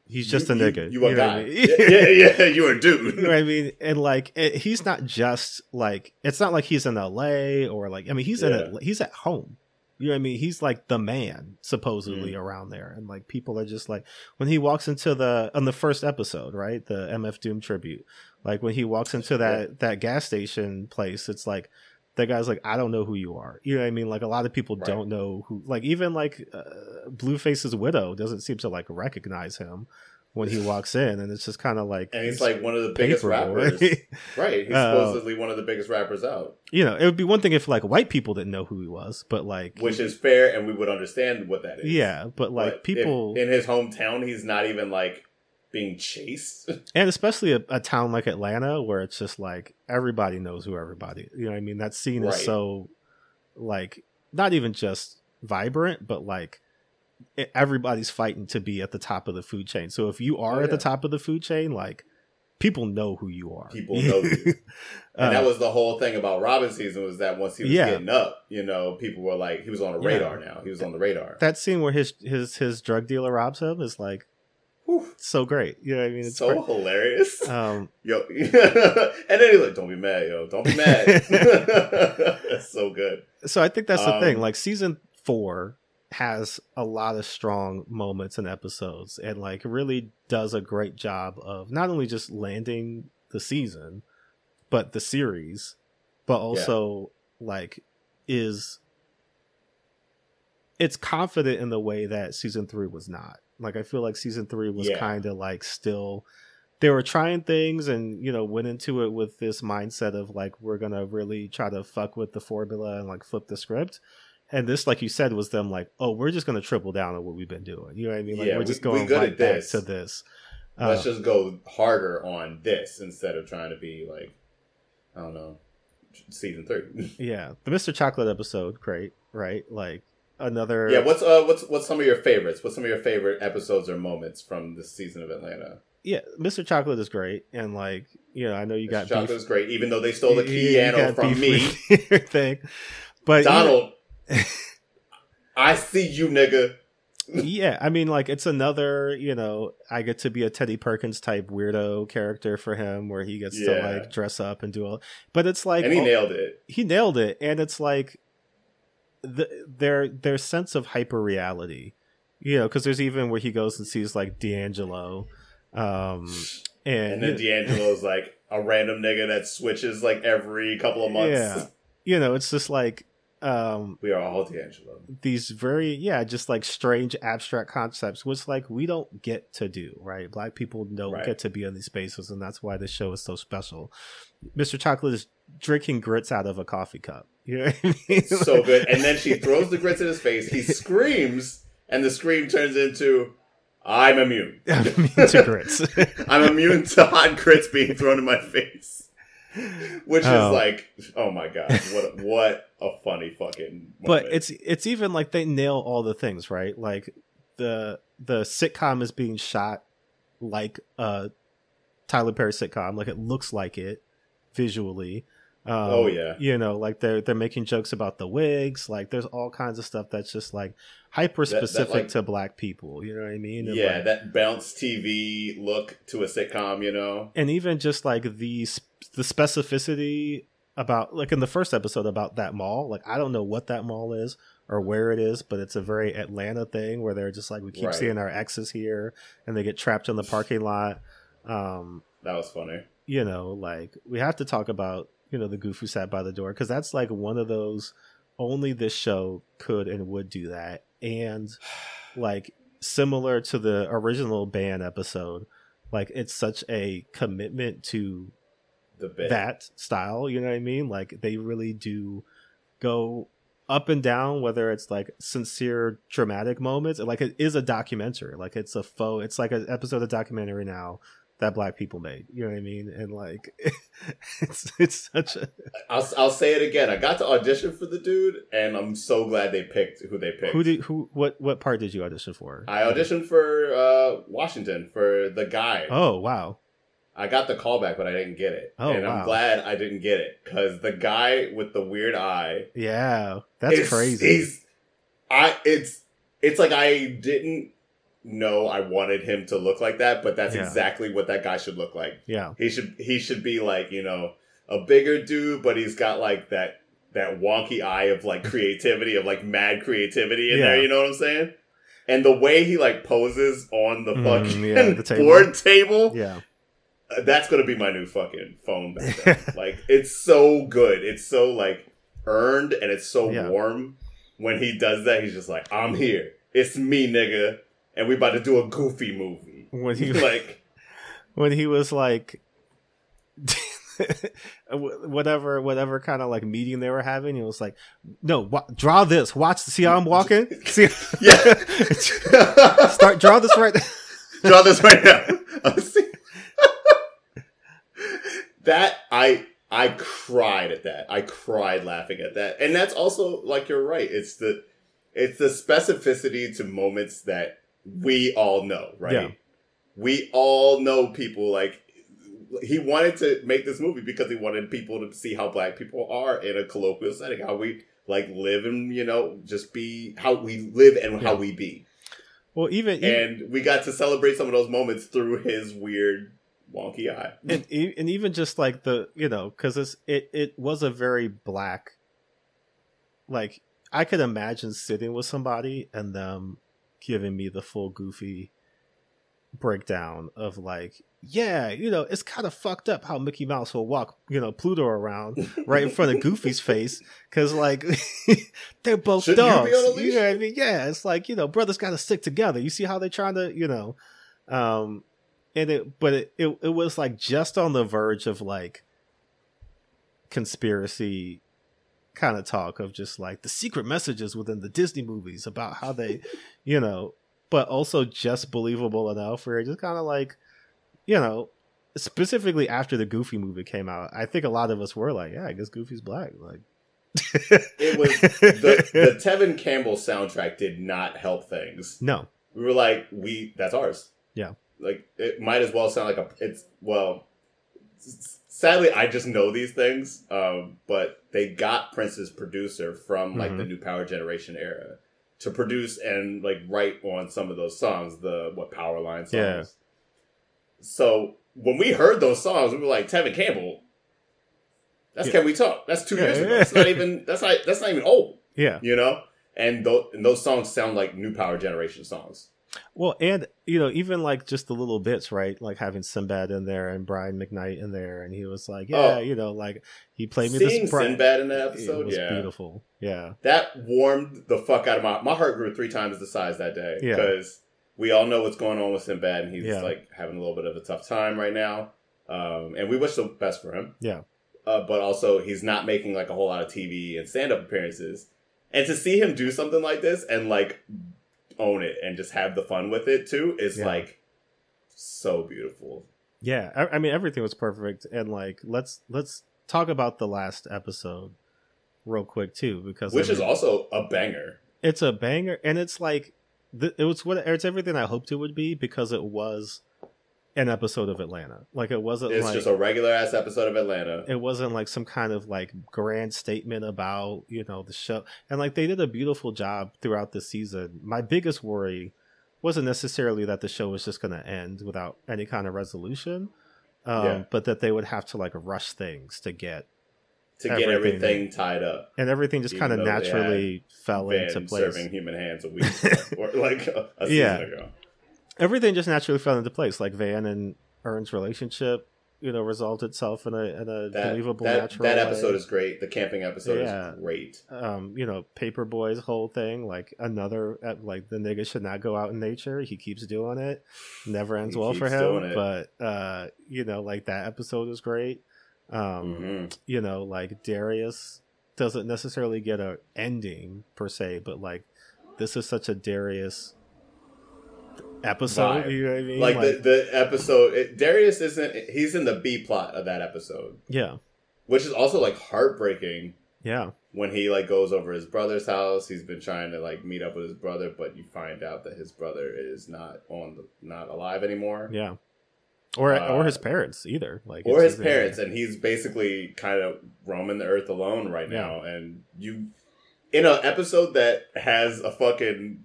he's just you, a nigga. You, you a know guy. I mean? yeah, yeah, yeah, you a dude. You know what I mean? And like, it, he's not just like it's not like he's in L.A. or like I mean he's in a, he's at home. You know what I mean? He's like the man supposedly Mm. around there, and like people are just like when he walks into the on the first episode, right? The MF Doom tribute, like when he walks into that that gas station place, it's like that guy's like, I don't know who you are. You know what I mean? Like a lot of people Right. don't know who. Like even like uh, Blueface's widow doesn't seem to like recognize him when he walks in, and it's just kind of like and he's like one of the biggest rappers. Right. He's Uh, supposedly one of the biggest rappers out, you know, it would be one thing if like white people didn't know who he was, but like, which is fair, and we would understand what that is. yeah, but like But people, in his hometown, he's not even like being chased. and especially a, a town like Atlanta where it's just like everybody knows who everybody. You know, what I mean, that scene Right. is so like not even just vibrant, but like everybody's fighting to be at the top of the food chain. So if you are Oh, at the top of the food chain, like people know who you are. People know you. And Uh, that was the whole thing about Robbin' season was that once he was Yeah. getting up, you know, people were like, he was on the Yeah. radar now. He was on the radar. that scene where his his his drug dealer robs him is like Whew. so great. You know what I mean? It's so hilarious. Um, yo. and then he's like, don't be mad, yo. Don't be mad. That's so good. so I think that's the thing. Um, Like season four has a lot of strong moments and episodes, and like really does a great job of not only just landing the season, but the series, but also like is it's confident in the way that season three was not. Like I feel like season three was Yeah. kind of like still they were trying things and you know went into it with this mindset of like we're gonna really try to fuck with the formula and like flip the script and this like you said was them like oh we're just gonna triple down on what we've been doing you know what i mean like Yeah, we're just we- we going good right back this. to this Uh, Let's just go harder on this instead of trying to be like, I don't know, season three. yeah, the Mr. Chocolate episode, great, right? Like another. yeah. What's uh what's what's some of your favorites? What's some of your favorite episodes or moments from this season of Atlanta? yeah, Mr. Chocolate is great, and like you know, I know you got Chocolate beef- is great, even though they stole the piano from me. thing, but Donald, I see you, nigga. yeah, I mean, like it's another, you know, I get to be a Teddy Perkins type weirdo character for him, where he gets to like dress up and do all. But it's like and he oh, nailed it. he nailed it, and it's like the, their their sense of hyper reality, you know, because there's even where he goes and sees like D'Angelo, um, and, And then D'Angelo's like a random nigga that switches like every couple of months. Yeah. you know, it's just like um We are all D'Angelo. these very yeah just like strange abstract concepts which like we don't get to do right black people don't Right. get to be in these spaces and that's why this show is so special mr chocolate is drinking grits out of a coffee cup you know what i mean So good. And then she throws the grits in his face. He screams, and the scream turns into, I'm immune. i mean to grits I'm immune to hot grits being thrown in my face. Which Oh. is like, oh my god, what a, what a funny fucking. but it's it's even like they nail all the things right like the the sitcom is being shot like a tyler perry sitcom like it looks like it visually um, Oh, yeah. you know like they're they're making jokes about the wigs like there's all kinds of stuff that's just like hyper specific like- to black people you know what i mean And, yeah, like- that bounce TV look to a sitcom, you know. and even just like the the specificity about like in the first episode about that mall like i don't know what that mall is or where it is but it's a very atlanta thing where they're just like we keep Right. seeing our exes here and they get trapped in the parking lot um That was funny. you know like we have to talk about you know the goof who sat by the door because that's like one of those only this show could and would do that. And like similar to the original band episode like it's such a commitment to The that style you know what i mean? Like they really do go up and down whether it's like sincere dramatic moments. Like it is a documentary. Like it's a faux it's like an episode of documentary now that black people made you know what i mean and like it's it's such a I'll, I'll say it again. I got to audition for the dude, and I'm so glad they picked who they picked. who did who what what part did you audition for I auditioned for uh, Washington for the guy. oh wow I got the callback, but I didn't get it. Oh, and wow. I'm glad I didn't get it because the guy with the weird eye. yeah that's crazy He's, I it's it's like I didn't know I wanted him to look like that, but that's Yeah. exactly what that guy should look like. yeah He should he should be like you know a bigger dude, but he's got like that that wonky eye of like creativity of like mad creativity in there. You know what I'm saying? And the way he like poses on the Mm, fucking yeah, the table. board table, yeah uh, that's gonna be my new fucking phone. Back then. like it's so good. It's so like earned and it's so Yeah. warm. When he does that, he's just like, "I'm here. It's me, nigga." And we about to do a goofy movie. when he like, when he was like whatever whatever kind of like meeting they were having he was like no wa- draw this watch see how i'm walking see yeah. start draw this right now. Draw this right now. See? that I I cried at that. I cried laughing at that. And that's also like you're right. It's the it's the specificity to moments that we all know, right? Yeah. We all know people like he wanted to make this movie because he wanted people to see how black people are in a colloquial setting, how we like live and you know just be how we live and how we be well even even, and we got to celebrate some of those moments through his weird wonky eye. and, and even just like the you know because it's it it was a very black like i could imagine sitting with somebody and them giving me the full goofy breakdown of like yeah you know it's kind of fucked up how mickey mouse will walk you know pluto around right in front of goofy's face because like they're both Shouldn't dogs a you know what i mean? Yeah it's like you know brothers gotta stick together. You see how they're trying to you know um and it but it, it it was like just on the verge of like conspiracy kind of talk of just like the secret messages within the Disney movies about how they, you know, but also just believable enough where just kind of like, you know, specifically after the Goofy movie came out, I think a lot of us were like, yeah, I guess Goofy's black. Like, It was the, the Tevin Campbell soundtrack did not help things. no, We were like, we that's ours. Yeah. Like it might as well sound like a. It's well. s- Sadly, I just know these things, um, but they got Prince's producer from like the Mhm. new Power Generation era to produce and like write on some of those songs, the what Powerline songs. Yeah. So when we heard those songs, we were like, Tevin Campbell. That's Yeah. Can We Talk? That's two Yeah, years ago. That's not even. That's not. That's not even old. yeah. You know. And those and those songs sound like new Power Generation songs. Well, and you know, even like just the little bits, right? Like having Sinbad in there and Brian McKnight in there, and he was like, "Yeah, Oh. you know, like he played me this." Brian- Sinbad in that it episode, was yeah, beautiful. Yeah, that warmed the fuck out of my my heart grew three times the size that day Yeah. because we all know what's going on with Sinbad and he's Yeah. like having a little bit of a tough time right now, um, and we wish the best for him. Yeah. uh, but also he's not making like a whole lot of TV and stand up appearances, and to see him do something like this and like own it and just have the fun with it too is Yeah. like so beautiful. yeah. I, I mean, everything was perfect, and like let's let's talk about the last episode real quick too, because Which I is also a banger. it's a banger, and it's like it was what it's everything I hoped it would be because it was an episode of Atlanta. Like it wasn't It's like just a regular ass episode of Atlanta. it wasn't like some kind of like grand statement about you know the show and like they did a beautiful job throughout the season my biggest worry wasn't necessarily that the show was just going to end without any kind of resolution um, Yeah. but that they would have to like rush things to get to get everything. everything tied up. and everything just kind of naturally fell into place serving human hands a week or like a, a season Yeah. ago. Everything just naturally fell into place like van and Earn's relationship you know resolved itself in a in a That believable that, natural that way. episode is great. The camping episode Yeah. is great. um, you know, Paper Boi's whole thing, like another, like the nigga should not go out in nature. He keeps doing it, never ends He well for him. But uh, you know, like that episode is great. Um, Mhm. you know, like Darius doesn't necessarily get a ending per se, but like this is such a Darius episode. Vibe. You know what I mean? Like, the the episode, it, Darius isn't. He's in the B plot of that episode, yeah, which is also like heartbreaking yeah, when he like goes over his brother's house. He's been trying to like meet up with his brother, but you find out that his brother is not on the not alive anymore. yeah. Or or his Uh, parents either, like or his parents, and he's basically kind of roaming the earth alone right Yeah. now. And you, in an episode that has a fucking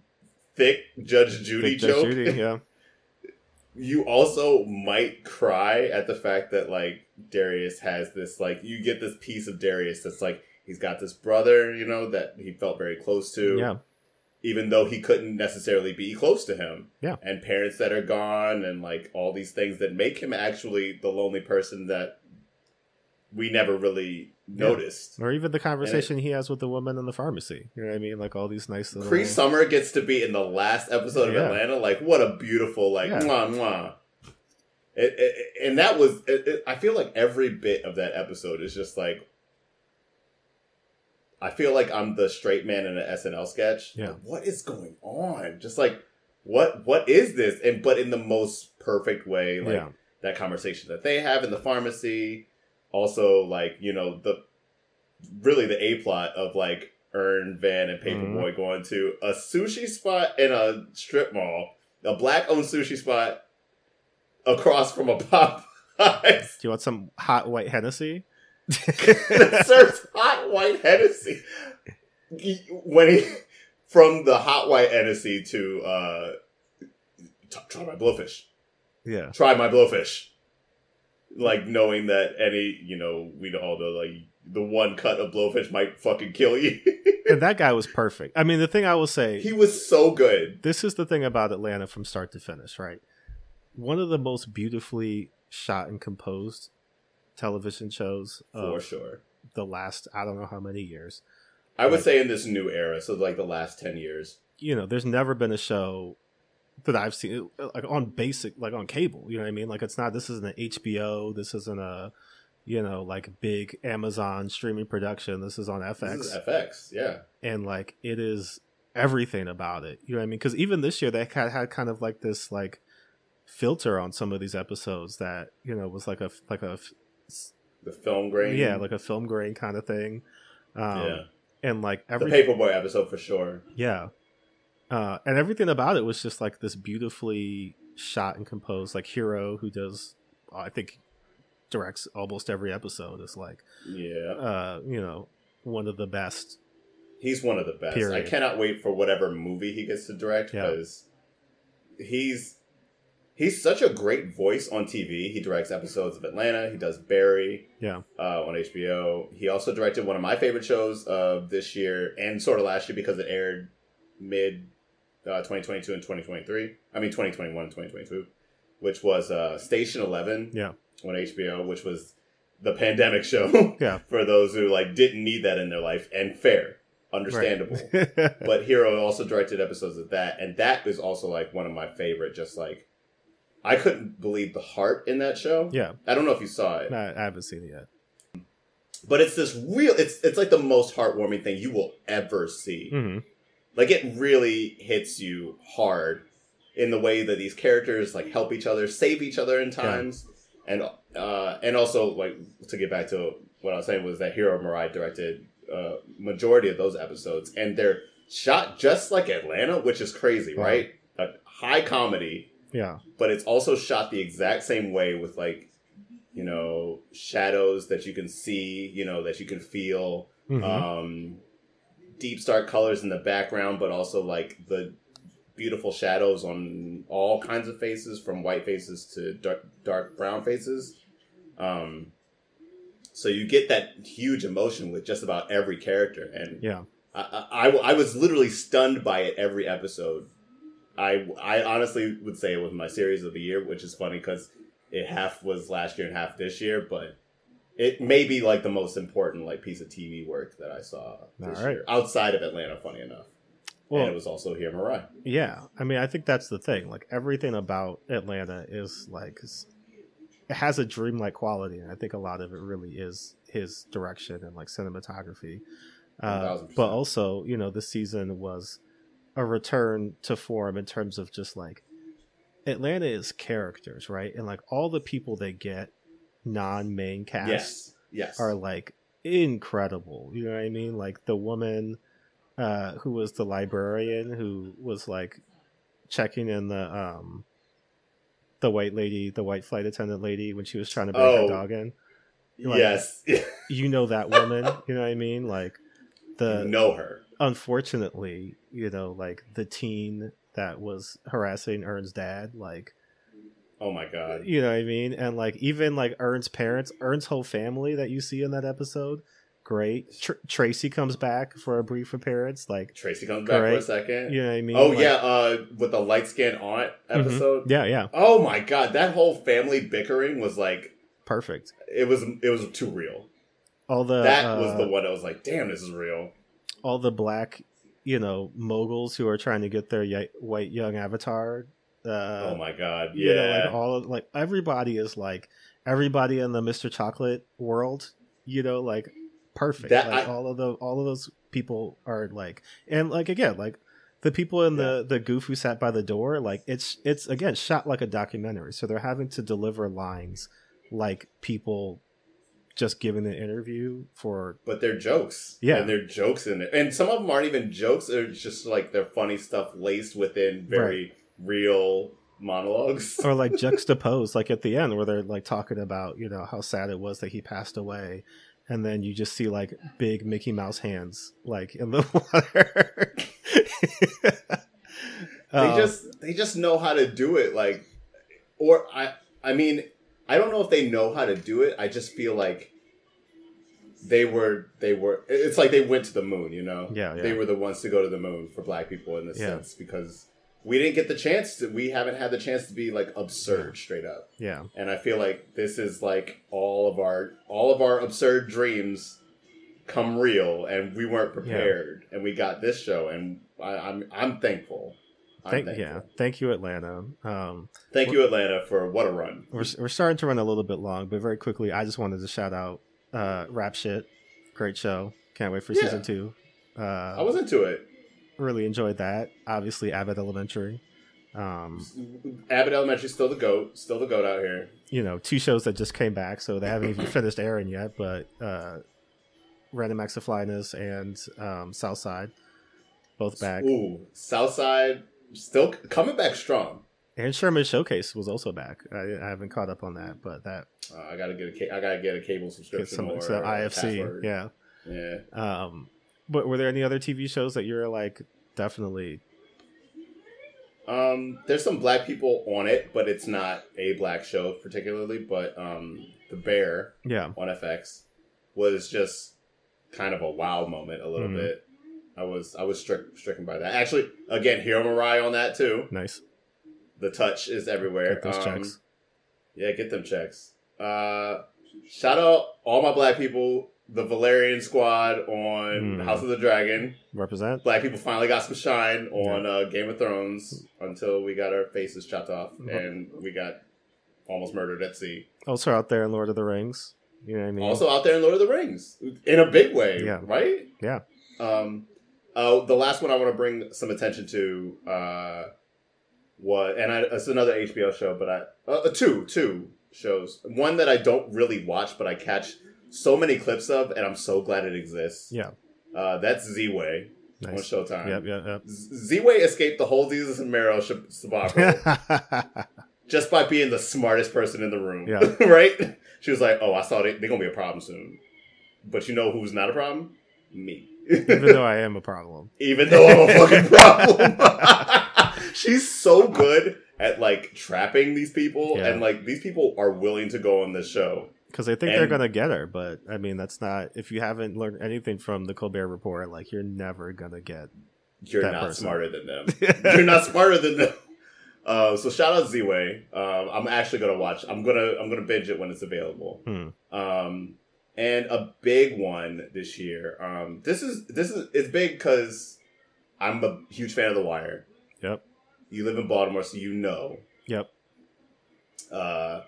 thick Judge Judy Judge joke, Judy, yeah. you also might cry at the fact that like Darius has this like you get this piece of Darius that's like he's got this brother, you know, that he felt very close to. Yeah. Even though he couldn't necessarily be close to him. Yeah. And parents that are gone and like all these things that make him actually the lonely person that we never really Yeah. noticed. Or even the conversation he has with the woman in the pharmacy. You know what I mean? Like all these nice little. Cree Summer gets to be in the last episode of Yeah. Atlanta. Like, what a beautiful, like, Yeah. mwah, mwah. It, it, and that was, it, it, I feel like every bit of that episode is just like, I feel like I'm the straight man in an SNL sketch. Yeah. Like, what is going on? Just like, what, what is this? And, but in the most perfect way, like, yeah. that conversation that they have in the pharmacy. Also, like you know the really the a plot of like Earn Van and Paper Boi going to a sushi spot in a strip mall, a black owned sushi spot across from a Popeyes Do you want some hot white Hennessy? that serves hot white Hennessy. When he from the hot white Hennessy to uh, t- try my blowfish. yeah. try my blowfish. Like knowing that any, you know, we know all know like the one cut of blowfish might fucking kill you. And that guy was perfect. I mean, the thing I will say, he was so good. this is the thing about Atlanta from start to finish, right? One of the most beautifully shot and composed television shows For sure. the last, I don't know how many years. I would say in this new era, so like the last ten years. You know, there's never been a show that I've seen like on basic, like on cable. You know what I mean? Like it's not. This isn't an HBO. This isn't a, you know, like big Amazon streaming production. This is on FX. This is FX, yeah. and like it is everything about it. You know what I mean? Because even this year they had, had kind of like this like filter on some of these episodes that you know was like a like a the film grain. yeah like a film grain kind of thing. Um, yeah. and like The every Paper Boi episode for sure. yeah, uh, and everything about it was just like this beautifully shot and composed. Like Hiro, who does I think directs almost every episode, is like Yeah. uh, you know one of the best. He's one of the best. I cannot wait for whatever movie he gets to direct Yeah. because he's he's such a great voice on TV. He directs episodes of Atlanta. He does Barry Yeah, uh, on HBO. He also directed one of my favorite shows of this year and sort of last year because it aired mid uh, 2022 and 2023. I mean 2021 and 2022, which was uh, Station Eleven yeah, on HBO, which was the pandemic show yeah. for those who like didn't need that in their life and fair, understandable. Right. but Hiro also directed episodes of that, and that is also like one of my favorite. Just like I couldn't believe the heart in that show. yeah, I don't know if you saw it, I, I haven't seen it yet. but it's this real. It's it's like the most heartwarming thing you will ever see. hmm Like it really hits you hard in the way that these characters like help each other, save each other in times, and uh, and also like to get back to what I was saying was that Hiro Murai directed uh, majority of those episodes, and they're shot just like Atlanta, which is crazy, Wow. right? A high comedy, Yeah, but it's also shot the exact same way with like you know shadows that you can see, you know that you can feel Mhm. um, deep stark colors in the background, but also like the beautiful shadows on all kinds of faces, from white faces to dark, dark brown faces. Um, so you get that huge emotion with just about every character, and yeah, I, I, I was literally stunned by it every episode. I, I honestly would say it was my series of the year, which is funny because it half was last year and half this year, but it may be like the most important like piece of TV work that I saw this right. year outside of Atlanta. Funny enough, Well, and it was also here, in Mariah. Yeah, I mean, I think that's the thing. Like everything about Atlanta is like it has a dreamlike quality, and I think a lot of it really is his direction and like cinematography. Uh, but also, you know, this season was a return to form in terms of just like Atlanta is characters, right? And like all the people they get non-main cast Yes, yes, are like incredible. You know what I mean? Like the woman uh who was the librarian who was like checking in the um the white lady, the white flight attendant lady when she was trying to bring Oh. her dog in. like- yes, You know that woman, you know what I mean? Like the know her. unfortunately, you know, like the teen that was harassing Earn's dad, like Oh my god, you know what I mean? And like even like Earn's parents, Earn's whole family that you see in that episode, great. Tr- Tracy comes back for a brief appearance, like Tracy comes back for a second. you know what I mean? oh Like- yeah, uh, with the light skinned aunt Mhm. episode. yeah, yeah, Oh my god, that whole family bickering was like perfect. it was it was too real. All the that was uh, the one that was like, damn, this is real. all the black, you know, moguls who are trying to get their y- white young avatar. Uh, oh my god, you know, yeah. like all of, like everybody is like everybody in the Mr. Chocolate world, you know, like perfect. That- like I- all of the all of those people are like and like again, like the people in the the goof who sat by the door, like it's it's again shot like a documentary. So they're having to deliver lines like people just giving an interview for but they're jokes. Yeah. And they're jokes in it. And some of them aren't even jokes, they're just like they're funny stuff laced within very real monologues. or like juxtaposed like at the end where they're like talking about you know how sad it was that he passed away and then you just see like big mickey mouse hands like in the water they Um, just they just know how to do it like or i i mean i don't know if they know how to do it i just feel like they were they were it's like they went to the moon you know Yeah, yeah. they were the ones to go to the moon for black people in this Yeah. sense because we didn't get the chance to we haven't had the chance to be like absurd straight up. Yeah. And i feel like this is like all of our all of our absurd dreams come real and we weren't prepared and we got this show and I, i'm i'm thankful. I'm thank thankful. yeah. Thank you atlanta. Um Thank you, Atlanta, for what a run. we're, we're starting to run a little bit long but very quickly i just wanted to shout out uh rap shit. Great show. Can't wait for Yeah. season two. Uh I was into it. Really enjoyed that obviously Abbott Elementary Um, Abbott Elementary still the goat, still the goat out here. you know, two shows that just came back, so they haven't even finished airing yet. But uh, Random Acts of Flyness and um, Southside, both back. Ooh, Southside still coming back strong. And Sherman Showcase was also back. I, I haven't caught up on that, but that Uh, I gotta get a ca- I gotta get a cable subscription some or so IFC. password. Yeah. yeah. Um, but were there any other TV shows that you're like definitely? Um, there's some black people on it, but it's not a black show particularly. But um, the Bear Yeah. on FX was just kind of a wow moment a little Mhm. bit. I was I was strick, stricken by that. Actually, again, Hiro Murai on that too. Nice. The touch is everywhere. Get those Um, checks. Yeah, get them checks. Uh, shout out all my black people, the Velaryon Squad on Mm. House of the Dragon. Represent. Black people finally got some shine on uh, Game of Thrones until we got our faces chopped off Mhm. and we got almost murdered at sea. Also out there in Lord of the Rings. You know what I mean? Also out there in Lord of the Rings in a big way, Yeah. right? Yeah. Um, uh, the last one I want to bring some attention to uh, was, and I, it's another HBO show, but I uh, two two shows. One that I don't really watch, but I catch so many clips of, and I'm so glad it exists. Yeah. Uh, that's Ziwe on Nice. Showtime. Yep. Yep. yep. Ziwe escaped the whole Desus and Mero debacle just by being the smartest person in the room. Yeah. right? She was like, "Oh, I saw they, they're gonna be a problem soon." But you know who's not a problem? Me. Even though I am a problem. Even though I'm a fucking problem. She's so good at like trapping these people, Yeah. and like these people are willing to go on this show. Because they think they're gonna get her, but I mean that's not. If you haven't learned anything from the Colbert Report, like you're never gonna get. You're not person. smarter than them. You're not smarter than them. Uh, so shout out Ziwe. Um, I'm actually gonna watch. I'm gonna I'm gonna binge it when it's available. Hmm. Um, and a big one this year. Um, this is this is it's big because I'm a huge fan of The Wire. Yep. You live in Baltimore, so you know. Yep. Uh,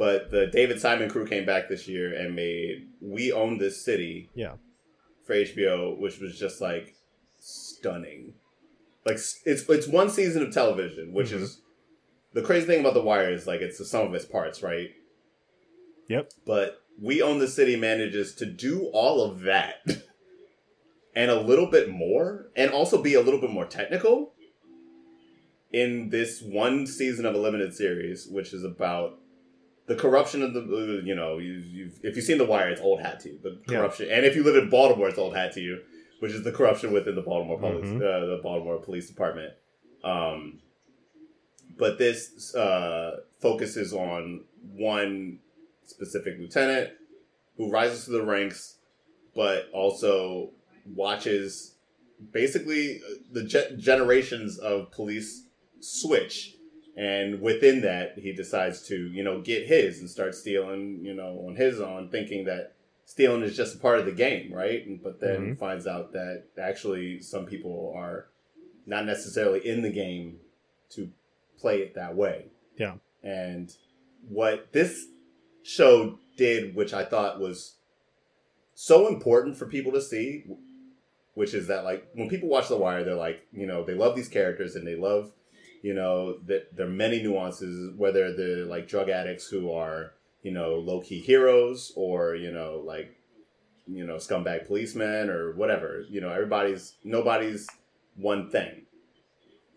but the David Simon crew came back this year and made "We Own This City" Yeah. for HBO, which was just like stunning. Like it's it's one season of television, which Mhm. is the crazy thing about The Wire is like it's the sum of its parts, right? Yep. But We Own the City manages to do all of that and a little bit more, and also be a little bit more technical in this one season of a limited series, which is about the corruption of the, uh, you know, you, you've, if you've seen The Wire, it's old hat to you. The Yeah. corruption, and if you live in Baltimore, it's old hat to you, which is the corruption within the Baltimore police, Mhm. uh, the Baltimore Police Department. Um, but this uh, focuses on one specific lieutenant who rises to the ranks, but also watches basically uh, the ge- generations of police switch. And within that, he decides to, you know, get his and start stealing, you know, on his own, thinking that stealing is just a part of the game, right? And- But then Mhm. finds out that actually some people are not necessarily in the game to play it that way. Yeah. And what this show did, which I thought was so important for people to see, which is that like when people watch The Wire, they're like, you know, they love these characters and they love, you know, that there are many nuances, whether they're like drug addicts who are, you know, low key heroes or, you know, like, you know, scumbag policemen or whatever. You know, everybody's, nobody's one thing.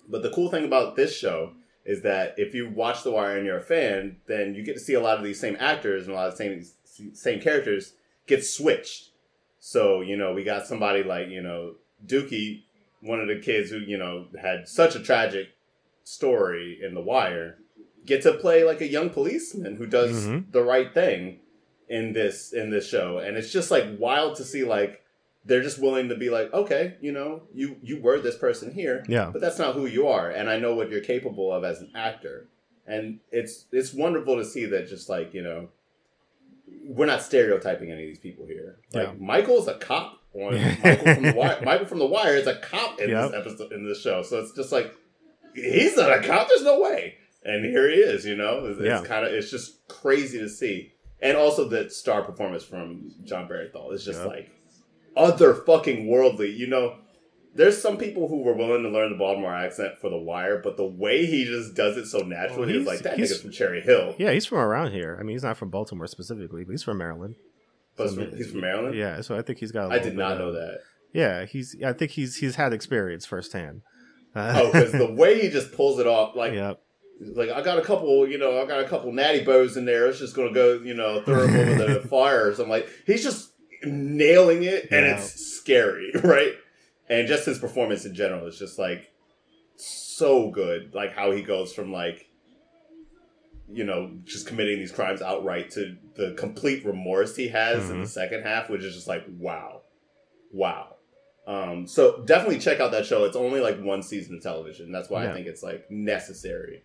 But the cool thing about this show is that if you watch The Wire and you're a fan, then you get to see a lot of these same actors and a lot of the same same characters get switched. So you know, we got somebody like you know Dookie, one of the kids who you know had such a tragic story in The Wire, get to play like a young policeman who does Mhm. the right thing in this in this show, and it's just like wild to see like they're just willing to be like, okay, you know, you you were this person here, Yeah. but that's not who you are and i know what you're capable of as an actor and it's it's wonderful to see that just like you know we're not stereotyping any of these people here like Yeah. michael's a cop on michael from the wire michael from the wire is a cop in Yep. this episode in this show so it's just like he's not a cop there's no way and here he is you know it's, Yeah. it's kind of it's just crazy to see and also the star performance from Jon Bernthal is just Yep. like other fucking worldly you know there's some people who were willing to learn the Baltimore accent for The Wire, but the way he just does it so oh, naturally, Oh, he's he's- like that he's- nigga's from Cherry Hill. Yeah, he's from around here. I mean, he's not from Baltimore specifically, but he's from Maryland. But So, he's from Maryland. Yeah, so I think he's got. a I did not of- know that. Yeah, he's. I think he's he's had experience firsthand. Oh, because the way he just pulls it off, like yeah, like I got a couple, you know, I got a couple Natty Bohs in there. It's just gonna go, you know, throw them over the fire or something. Like he's just nailing it, and Yeah. it's scary, right? And just his performance in general is just like so good. Like how he goes from like, you know, just committing these crimes outright to the complete remorse he has in the Mhm. second half, which is just like wow, wow. Um, so definitely check out that show. It's only like one season of television. That's why Yeah. I think it's like necessary.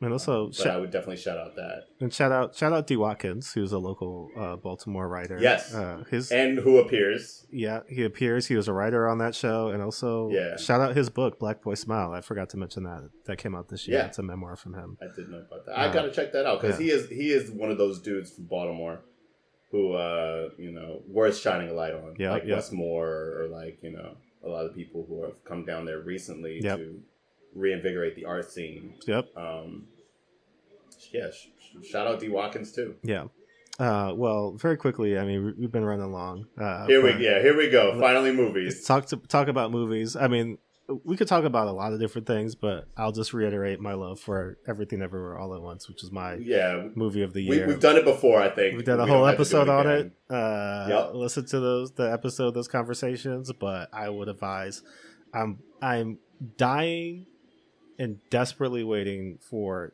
and also shout, I would definitely shout out that. and shout out shout out D Watkins, who's a local uh, Baltimore writer. Yes. uh, his And who appears? yeah he appears. He was a writer on that show, and also Yeah. shout out his book Black Boy Smile. I forgot to mention that that came out this year. Yeah. It's a memoir from him. I didn't know about that. I Uh, gotta check that out because yeah. he is he is one of those dudes from Baltimore who uh you know worth shining a light on. Yeah, like. Wes Moore or like you know a lot of people who have come down there recently Yep. to reinvigorate the art scene. Yep. Um, yeah, sh- sh- shout out D Watkins too. Yeah. Uh, well, very quickly. I mean, we- we've been running long. Uh, Here we yeah here we go. Finally, movies. talk to talk about movies. I mean, we could talk about a lot of different things, but I'll just reiterate my love for Everything Everywhere All at Once, which is my Yeah, movie of the year. we've done it before. I think We did a We whole don't have to do episode on it. Uh, Yep. Listen to those the episode, those conversations. But I would advise. I'm I'm dying and desperately waiting for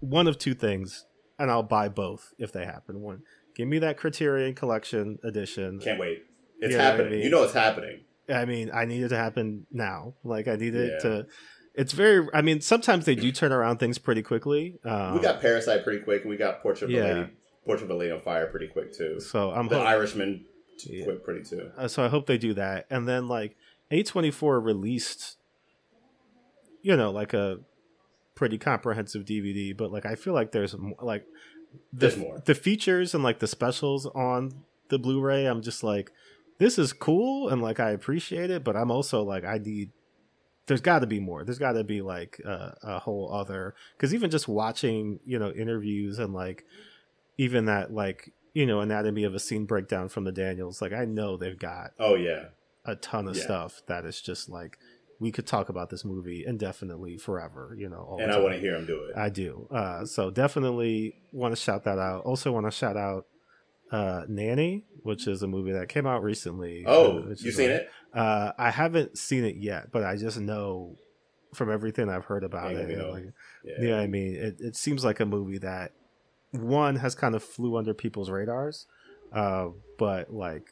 one of two things, and I'll buy both if they happen. One, give me that Criterion Collection edition. Can't wait. It's You know what I happening. mean? You know it's happening. I mean, I need it to happen now. Like I need it Yeah. to. It's very. I mean, sometimes they do turn around things pretty quickly. Um, we got Parasite pretty quick, we got Portrait of a Lady, Portrait of a Lady on Fire pretty quick too. so I'm The hop- Irishman Yeah. quick pretty too. uh, so I hope they do that. And then like A24 released, you know, like a pretty comprehensive DVD. But like I feel like there's like the There's more. the features and like the specials on the Blu-ray. I'm just like, this is cool and like I appreciate it, but I'm also like I need. There's got to be more. There's got to be like uh, a whole other because even just watching you know interviews and like even that like you know anatomy of a scene breakdown from the Daniels. Like I know they've got Oh yeah, a ton of Yeah. stuff that is just like we could talk about this movie indefinitely forever. You know, and I want to hear him do it. I do. Uh, so definitely want to shout that out. Also want to shout out uh, Nanny, which is a movie that came out recently. uh, oh, which you seen like- it? Uh, I haven't seen it yet, but I just know from everything I've heard about it. we and, know. like, Yeah. yeah, I mean, it, it seems like a movie that one has kind of flew under people's radars, uh, but like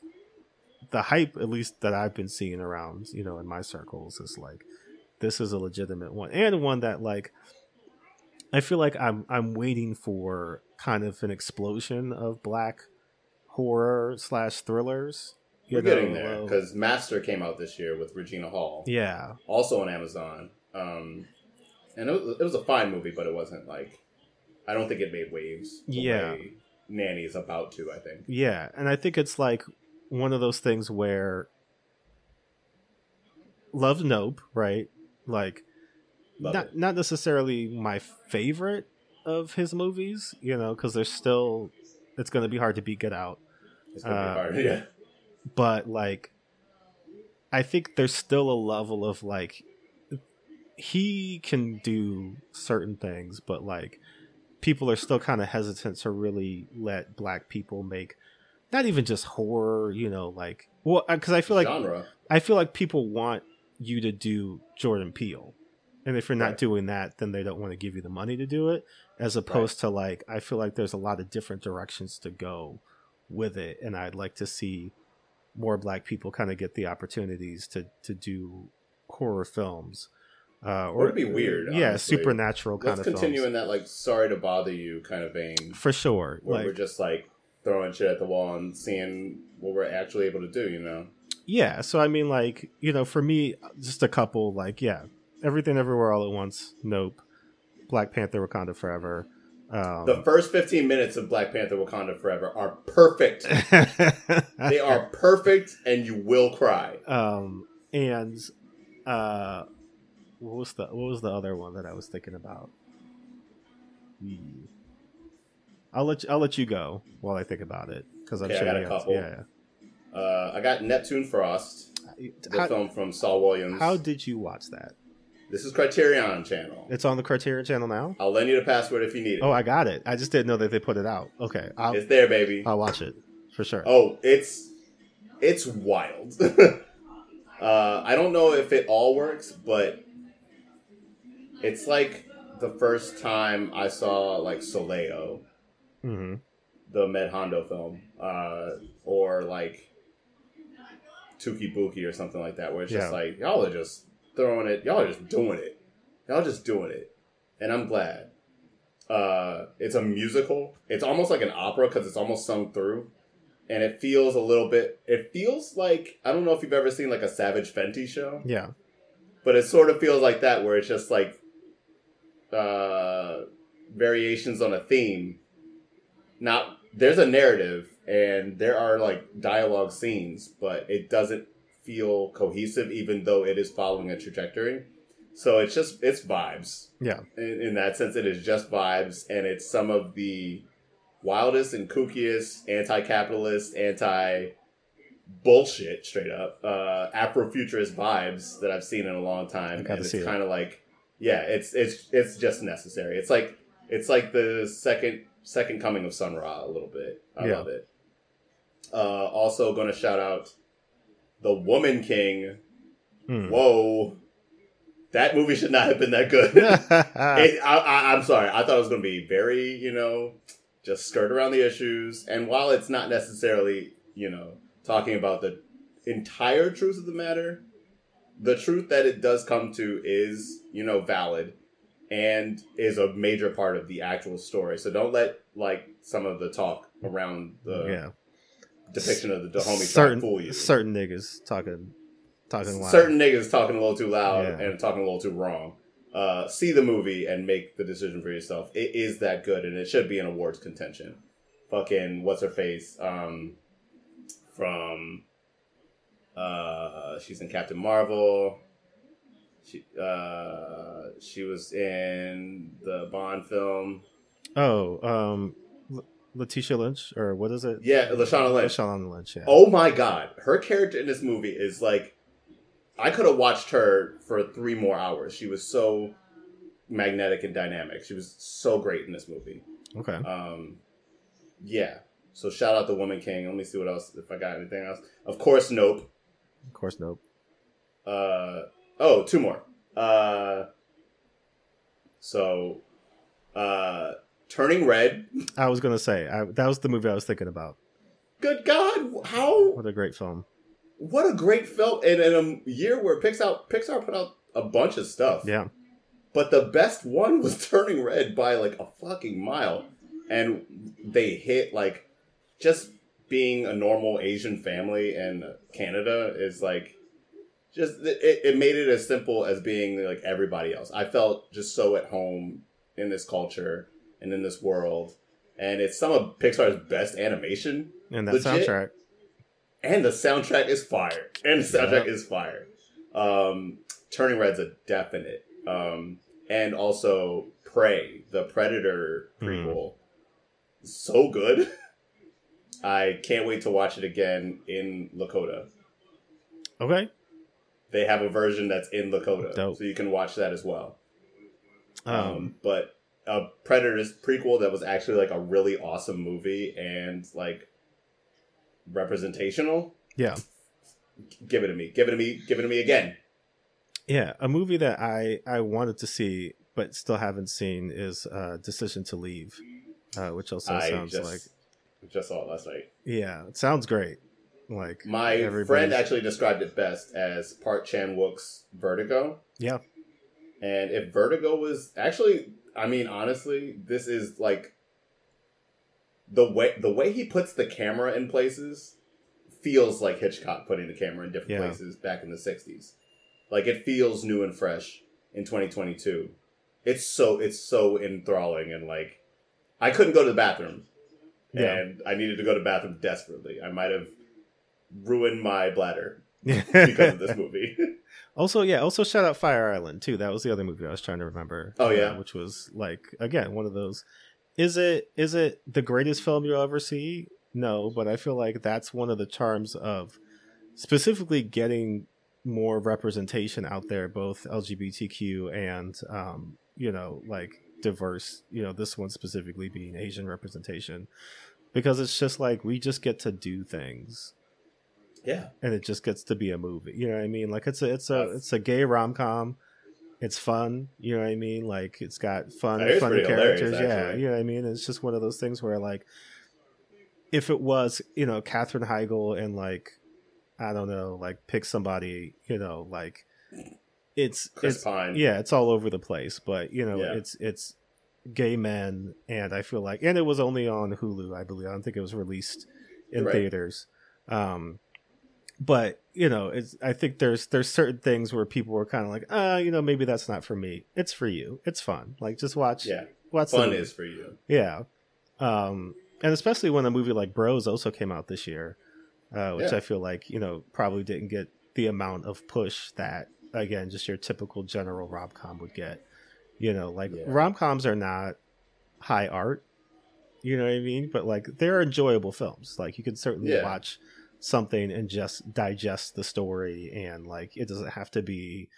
the hype, at least that I've been seeing around, you know, in my circles, is like this is a legitimate one and one that like I feel like I'm I'm waiting for kind of an explosion of black horror slash thrillers. you We're getting know, there uh, because Master came out this year with Regina Hall, yeah, also on Amazon. Um, and it was, it was a fine movie, but it wasn't like I don't think it made waves. Yeah. Nanny is about to. I think. Yeah, and I think it's like one of those things where love Nope, right? Like Love not it. not necessarily my favorite of his movies, you know, because there's still it's going to be hard to beat Get Out, It's gonna uh, be hard. Yeah. but like I think there's still a level of like he can do certain things, but like people are still kind of hesitant to really let black people make not even just horror, you know, like well, because I feel like genre. I feel like people want you to do Jordan Peele. And if you're not Right. doing that, then they don't want to give you the money to do it. As opposed to like, I feel like there's a lot of different directions to go with it. And I'd like to see more black people kind of get the opportunities to, to do horror films. Uh, Or it'd be weird, Yeah, honestly. supernatural kind Let's of continue films. in that like sorry to bother you kind of vein, For sure. where Like, we're just like throwing shit at the wall and seeing what we're actually able to do. You know. Yeah, so I mean, like you know, for me, just a couple, like yeah, everything, everywhere, all at once. Nope. Black Panther: Wakanda Forever. Um, The first 15 minutes of Black Panther Wakanda Forever are perfect. they are perfect, and you will cry. um, and uh, what was the what was the other one that I was thinking about? Hmm. I'll let you, I'll let you go while I think about it because I'm Okay, I got a couple. Yeah. Uh, I got Neptune Frost, the How, film from Saul Williams. how did you watch that? This is Criterion Channel. It's on the Criterion channel now. I'll lend you the password if you need it. Oh, I got it. I just didn't know that they put it out. Okay, I'll it's there, baby. I'll watch it for sure. Oh, it's it's wild. uh, I don't know if it all works, but it's like the first time I saw like Soleil O, hmm the Med Hondo film, uh, or like Touki Bouki or something like that, where it's just like y'all are just throwing it, y'all are just doing it, y'all just doing it, and I'm glad. Uh, it's a musical. It's almost like an opera because it's almost sung through, and it feels a little bit. It feels like I don't know if you've ever seen like a Savage Fenty show, Yeah. but it sort of feels like that, where it's just like uh, variations on a theme. Not there's a narrative and there are like dialogue scenes, but it doesn't feel cohesive, even though it is following a trajectory. So it's just it's vibes Yeah. in, in that sense. It is just vibes, and it's some of the wildest and kookiest anti-capitalist, anti bullshit, straight up uh, Afrofuturist vibes that I've seen in a long time. And it's kind of like, yeah, it's it's it's just necessary. It's like it's like the second second coming of Sun Ra a little bit. I Yeah. love it. Uh, also, going to shout out the Woman King. Hmm. Whoa. That movie should not have been that good. It, I, I, I'm sorry. I thought it was going to be very, you know, just skirt around the issues. And while it's not necessarily, you know, talking about the entire truth of the matter, the truth that it does come to is, you know, valid and is a major part of the actual story. So don't let like some of the talk around the yeah. Depiction of the Dahomey certain tribe fool you. certain niggas talking talking loud. certain niggas talking a little too loud Yeah. and talking a little too wrong. Uh, see the movie and make the decision for yourself. It is that good, and it should be in awards contention. Fucking what's her face? Um, from uh, she's in Captain Marvel. She uh, she was in the Bond film. Oh, um, Letitia Lynch or what is it? Yeah, Lashana Lynch. Lashana Lynch. Yeah. Oh my god, her character in this movie is like, I could have watched her for three more hours. She was so magnetic and dynamic. She was so great in this movie. Okay. Um, yeah. So shout out the Woman King. Let me see what else if I got anything else. Of course, Nope. Of course, nope. Uh oh, two more. Uh, so, uh, Turning Red. I was gonna say I, that was the movie I was thinking about. Good God, how What a great film. what a great film! And in a year where Pixar Pixar put out a bunch of stuff. Yeah. But the best one was Turning Red by like a fucking mile. And they hit like just being a normal Asian family in Canada is like just it, it made it as simple as being like everybody else. I felt just so at home in this culture and in this world. And it's some of Pixar's best animation. And that Legit. soundtrack. And the soundtrack is fire. And the soundtrack Yeah. is fire. Um, Turning Red's a definite. Um, and also Prey, the Predator Hmm. prequel. So good. I can't wait to watch it again in Lakota. Okay. They have a version that's in Lakota. Dope. So you can watch that as well. Um, Um, but a Predators prequel that was actually like a really awesome movie and like representational. yeah. Give it to me. Give it to me. Give it to me again. Yeah. A movie that I I wanted to see but still haven't seen is uh, Decision to Leave, uh, which also I sounds just like just saw it last night. yeah, it sounds great. Like My everybody's- friend actually described it best as Park Chan Wook's Vertigo. Yeah. And if Vertigo was actually, I mean, honestly, this is like the way the way he puts the camera in places feels like Hitchcock putting the camera in different Yeah. places back in the '60s. Like it feels new and fresh in 2022. It's so it's so enthralling and like I couldn't go to the bathroom Yeah. and I needed to go to the bathroom desperately. I might have ruined my bladder because of this movie. Also, yeah, also shout out Fire Island too. That was the other movie I was trying to remember. Oh, uh, yeah. which was like again one of those. Is it is it the greatest film you'll ever see? No, but I feel like that's one of the charms of specifically getting more representation out there, both LGBTQ and um, you know like diverse. You know, this one specifically being Asian representation, because it's just like we just get to do things yeah, and it just gets to be a movie. You know what I mean? Like it's a it's a it's a gay rom com. It's fun. You know what I mean? Like it's got fun funny characters. Yeah, you know what I mean? It's just one of those things where like if it was you know Katherine Heigl and like I don't know like pick somebody you know like it's Chris it's Pine. yeah it's all over the place but you know Yeah. it's it's gay men and I feel like and it was only on Hulu I believe I don't think it was released in Right. theaters um but you know it's i think there's there's certain things where people were kind of like uh you know maybe that's not for me it's for you it's fun like just watch yeah. watch Fun is for you. yeah um and especially when a movie like bros also came out this year uh which Yeah. i feel like you know probably didn't get the amount of push that again just your typical general rom-com would get you know like Yeah. rom-coms are not high art you know what i mean but like they're enjoyable films like you can certainly Yeah. watch something and just digest the story and like it doesn't have to be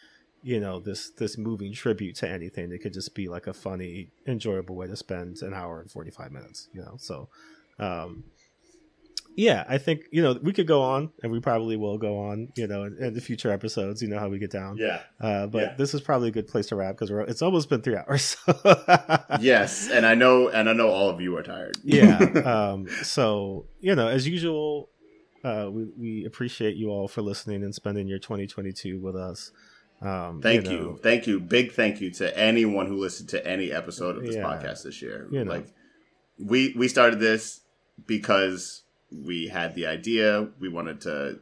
you know this this moving tribute to anything it could just be like a funny enjoyable way to spend an hour and 45 minutes you know so um yeah i think you know we could go on and we probably will go on you know in, in the future episodes you know how we get down Yeah. uh but Yeah. this is probably a good place to wrap because we're it's almost been three hours yes, and I know, and I know all of you are tired. yeah um so you know as usual uh we, we appreciate you all for listening and spending your 2022 with us um Thank know, you, thank you, big thank you to anyone who listened to any episode of this Yeah. podcast this year. You know. Like, we we started this because we had the idea. We wanted to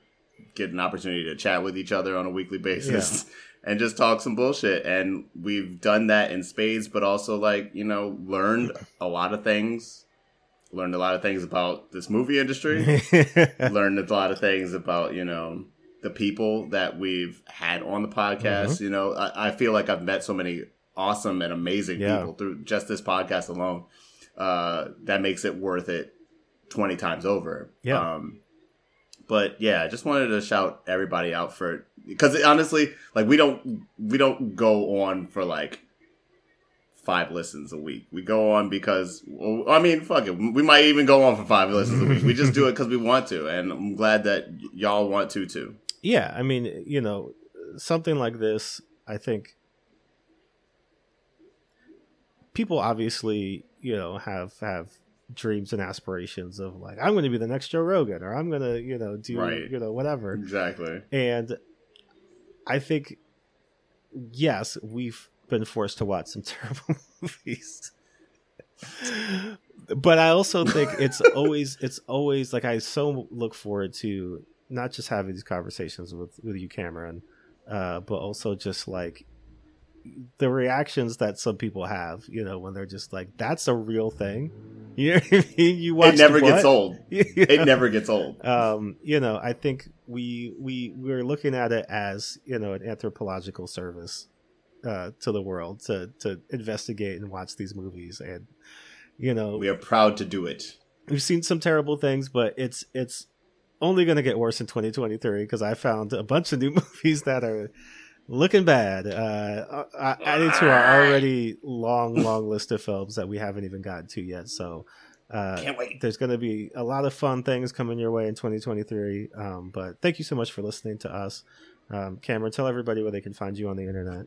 get an opportunity to chat with each other on a weekly basis and just talk some bullshit. And we've done that in spades, but also like you know learned a lot of things. Learned a lot of things about this movie industry. learned a lot of things about you know the people that we've had on the podcast Mm-hmm. you know I, I feel like i've met so many awesome and amazing Yeah. people through just this podcast alone uh that makes it worth it 20 times over Yeah. um but yeah i just wanted to shout everybody out for because honestly like we don't we don't go on for like five listens a week. We go on because, well, I mean, fuck it. We might even go on for five listens a week. We just do it because we want to, and I'm glad that y'all want to too. yeah i mean you know something like this i think people obviously you know have have dreams and aspirations of like i'm going to be the next joe rogan or i'm going to you know do Right. you know whatever Exactly. and i think yes we've been forced to watch some terrible movies. But i also think it's always it's always like i so look forward to not just having these conversations with with you cameron uh but also just like the reactions that some people have you know when they're just like that's a real thing. You know what i mean? You watch It never gets old. You It never gets old. um, you know, I think we we we're looking at it as you know an anthropological service uh, to the world to to investigate and watch these movies, and you know We are proud to do it. we've seen some terrible things, but it's it's only going to get worse in 2023 because I found a bunch of new movies that are looking bad. Uh, added to our already long, long list of films that we haven't even gotten to yet. So. Uh, Can't wait. there's going to be a lot of fun things coming your way in 2023. Um, but thank you so much for listening to us. Um, Cameron, tell everybody where they can find you on the internet.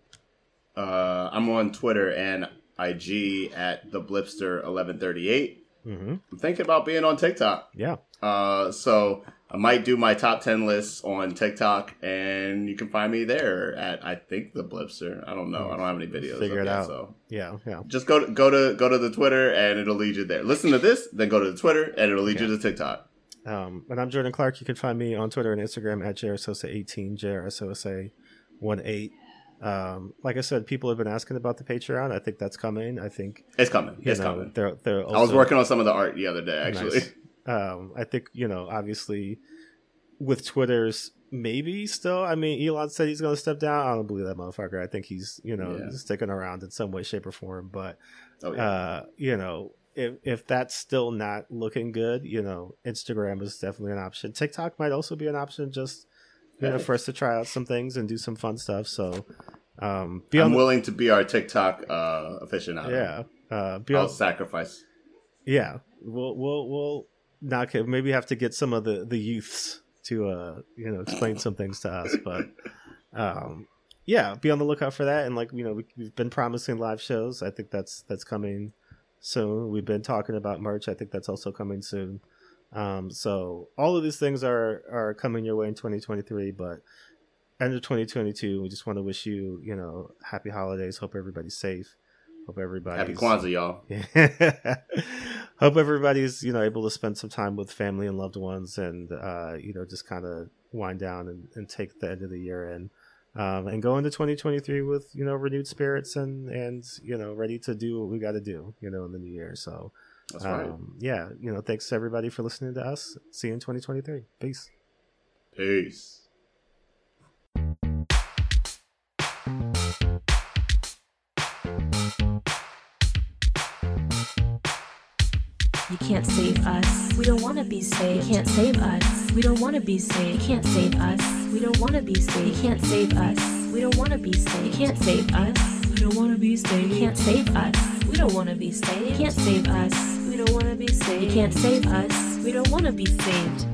Uh, I'm on Twitter and IG at the Blipster 1138. hmm I'm thinking about being on TikTok. Yeah. Uh, so I might do my top 10 lists on TikTok, and you can find me there at I think the Blipster. I don't know. I don't have any videos. Figure it yet, out. So Yeah. Yeah. just go to, go to go to the Twitter, and it'll lead you there. Listen to this, then go to the Twitter, and it'll lead you to TikTok. Um, and I'm Jordan Clark. You can find me on Twitter and Instagram at JRSosa18, JRSosa18. Um, like I said, people have been asking about the Patreon. I think that's coming. I think It's coming. It's know, coming. They're, they're I was working on some of the art the other day, actually. Nice. um, I think you know, obviously, with Twitter's maybe still. I mean, Elon said he's going to step down. I don't believe that motherfucker. I think he's you know Yeah. sticking around in some way, shape, or form. But Oh, yeah. uh, you know, if if that's still not looking good, you know, Instagram is definitely an option. TikTok might also be an option, just you know, for us to try out some things and do some fun stuff. So, um, be on I'm the- willing to be our TikTok uh, aficionado. yeah, uh, be I'll on, sacrifice. yeah. We'll we'll we'll not maybe have to get some of the the youths to uh you know explain some things to us, but um yeah, be on the lookout for that. And like you know, we, we've been promising live shows. I think that's that's coming soon. We've been talking about merch. I think that's also coming soon. Um, so all of these things are are coming your way in 2023, but end of 2022, we just want to wish you you know happy holidays. Hope everybody's safe. Hope everybody's Happy Kwanzaa, y'all. yeah. Hope everybody's you know able to spend some time with family and loved ones, and uh, you know just kind of wind down and, and take the end of the year in, um, and go into 2023 with you know renewed spirits and and you know ready to do what we got to do you know in the new year. So That's right. um, yeah, you know thanks to everybody for listening to us. See you in 2023. Peace. Peace. You can't save us. We don't wanna be saved. You can't save us. We don't wanna be saved. You can't save us. We don't wanna be saved. You can't save us. We don't wanna be saved. You can't save us. We don't wanna be saved. You can't save us. We don't wanna be saved. You can't save us. We don't wanna be saved. You can't save us. We don't wanna be saved.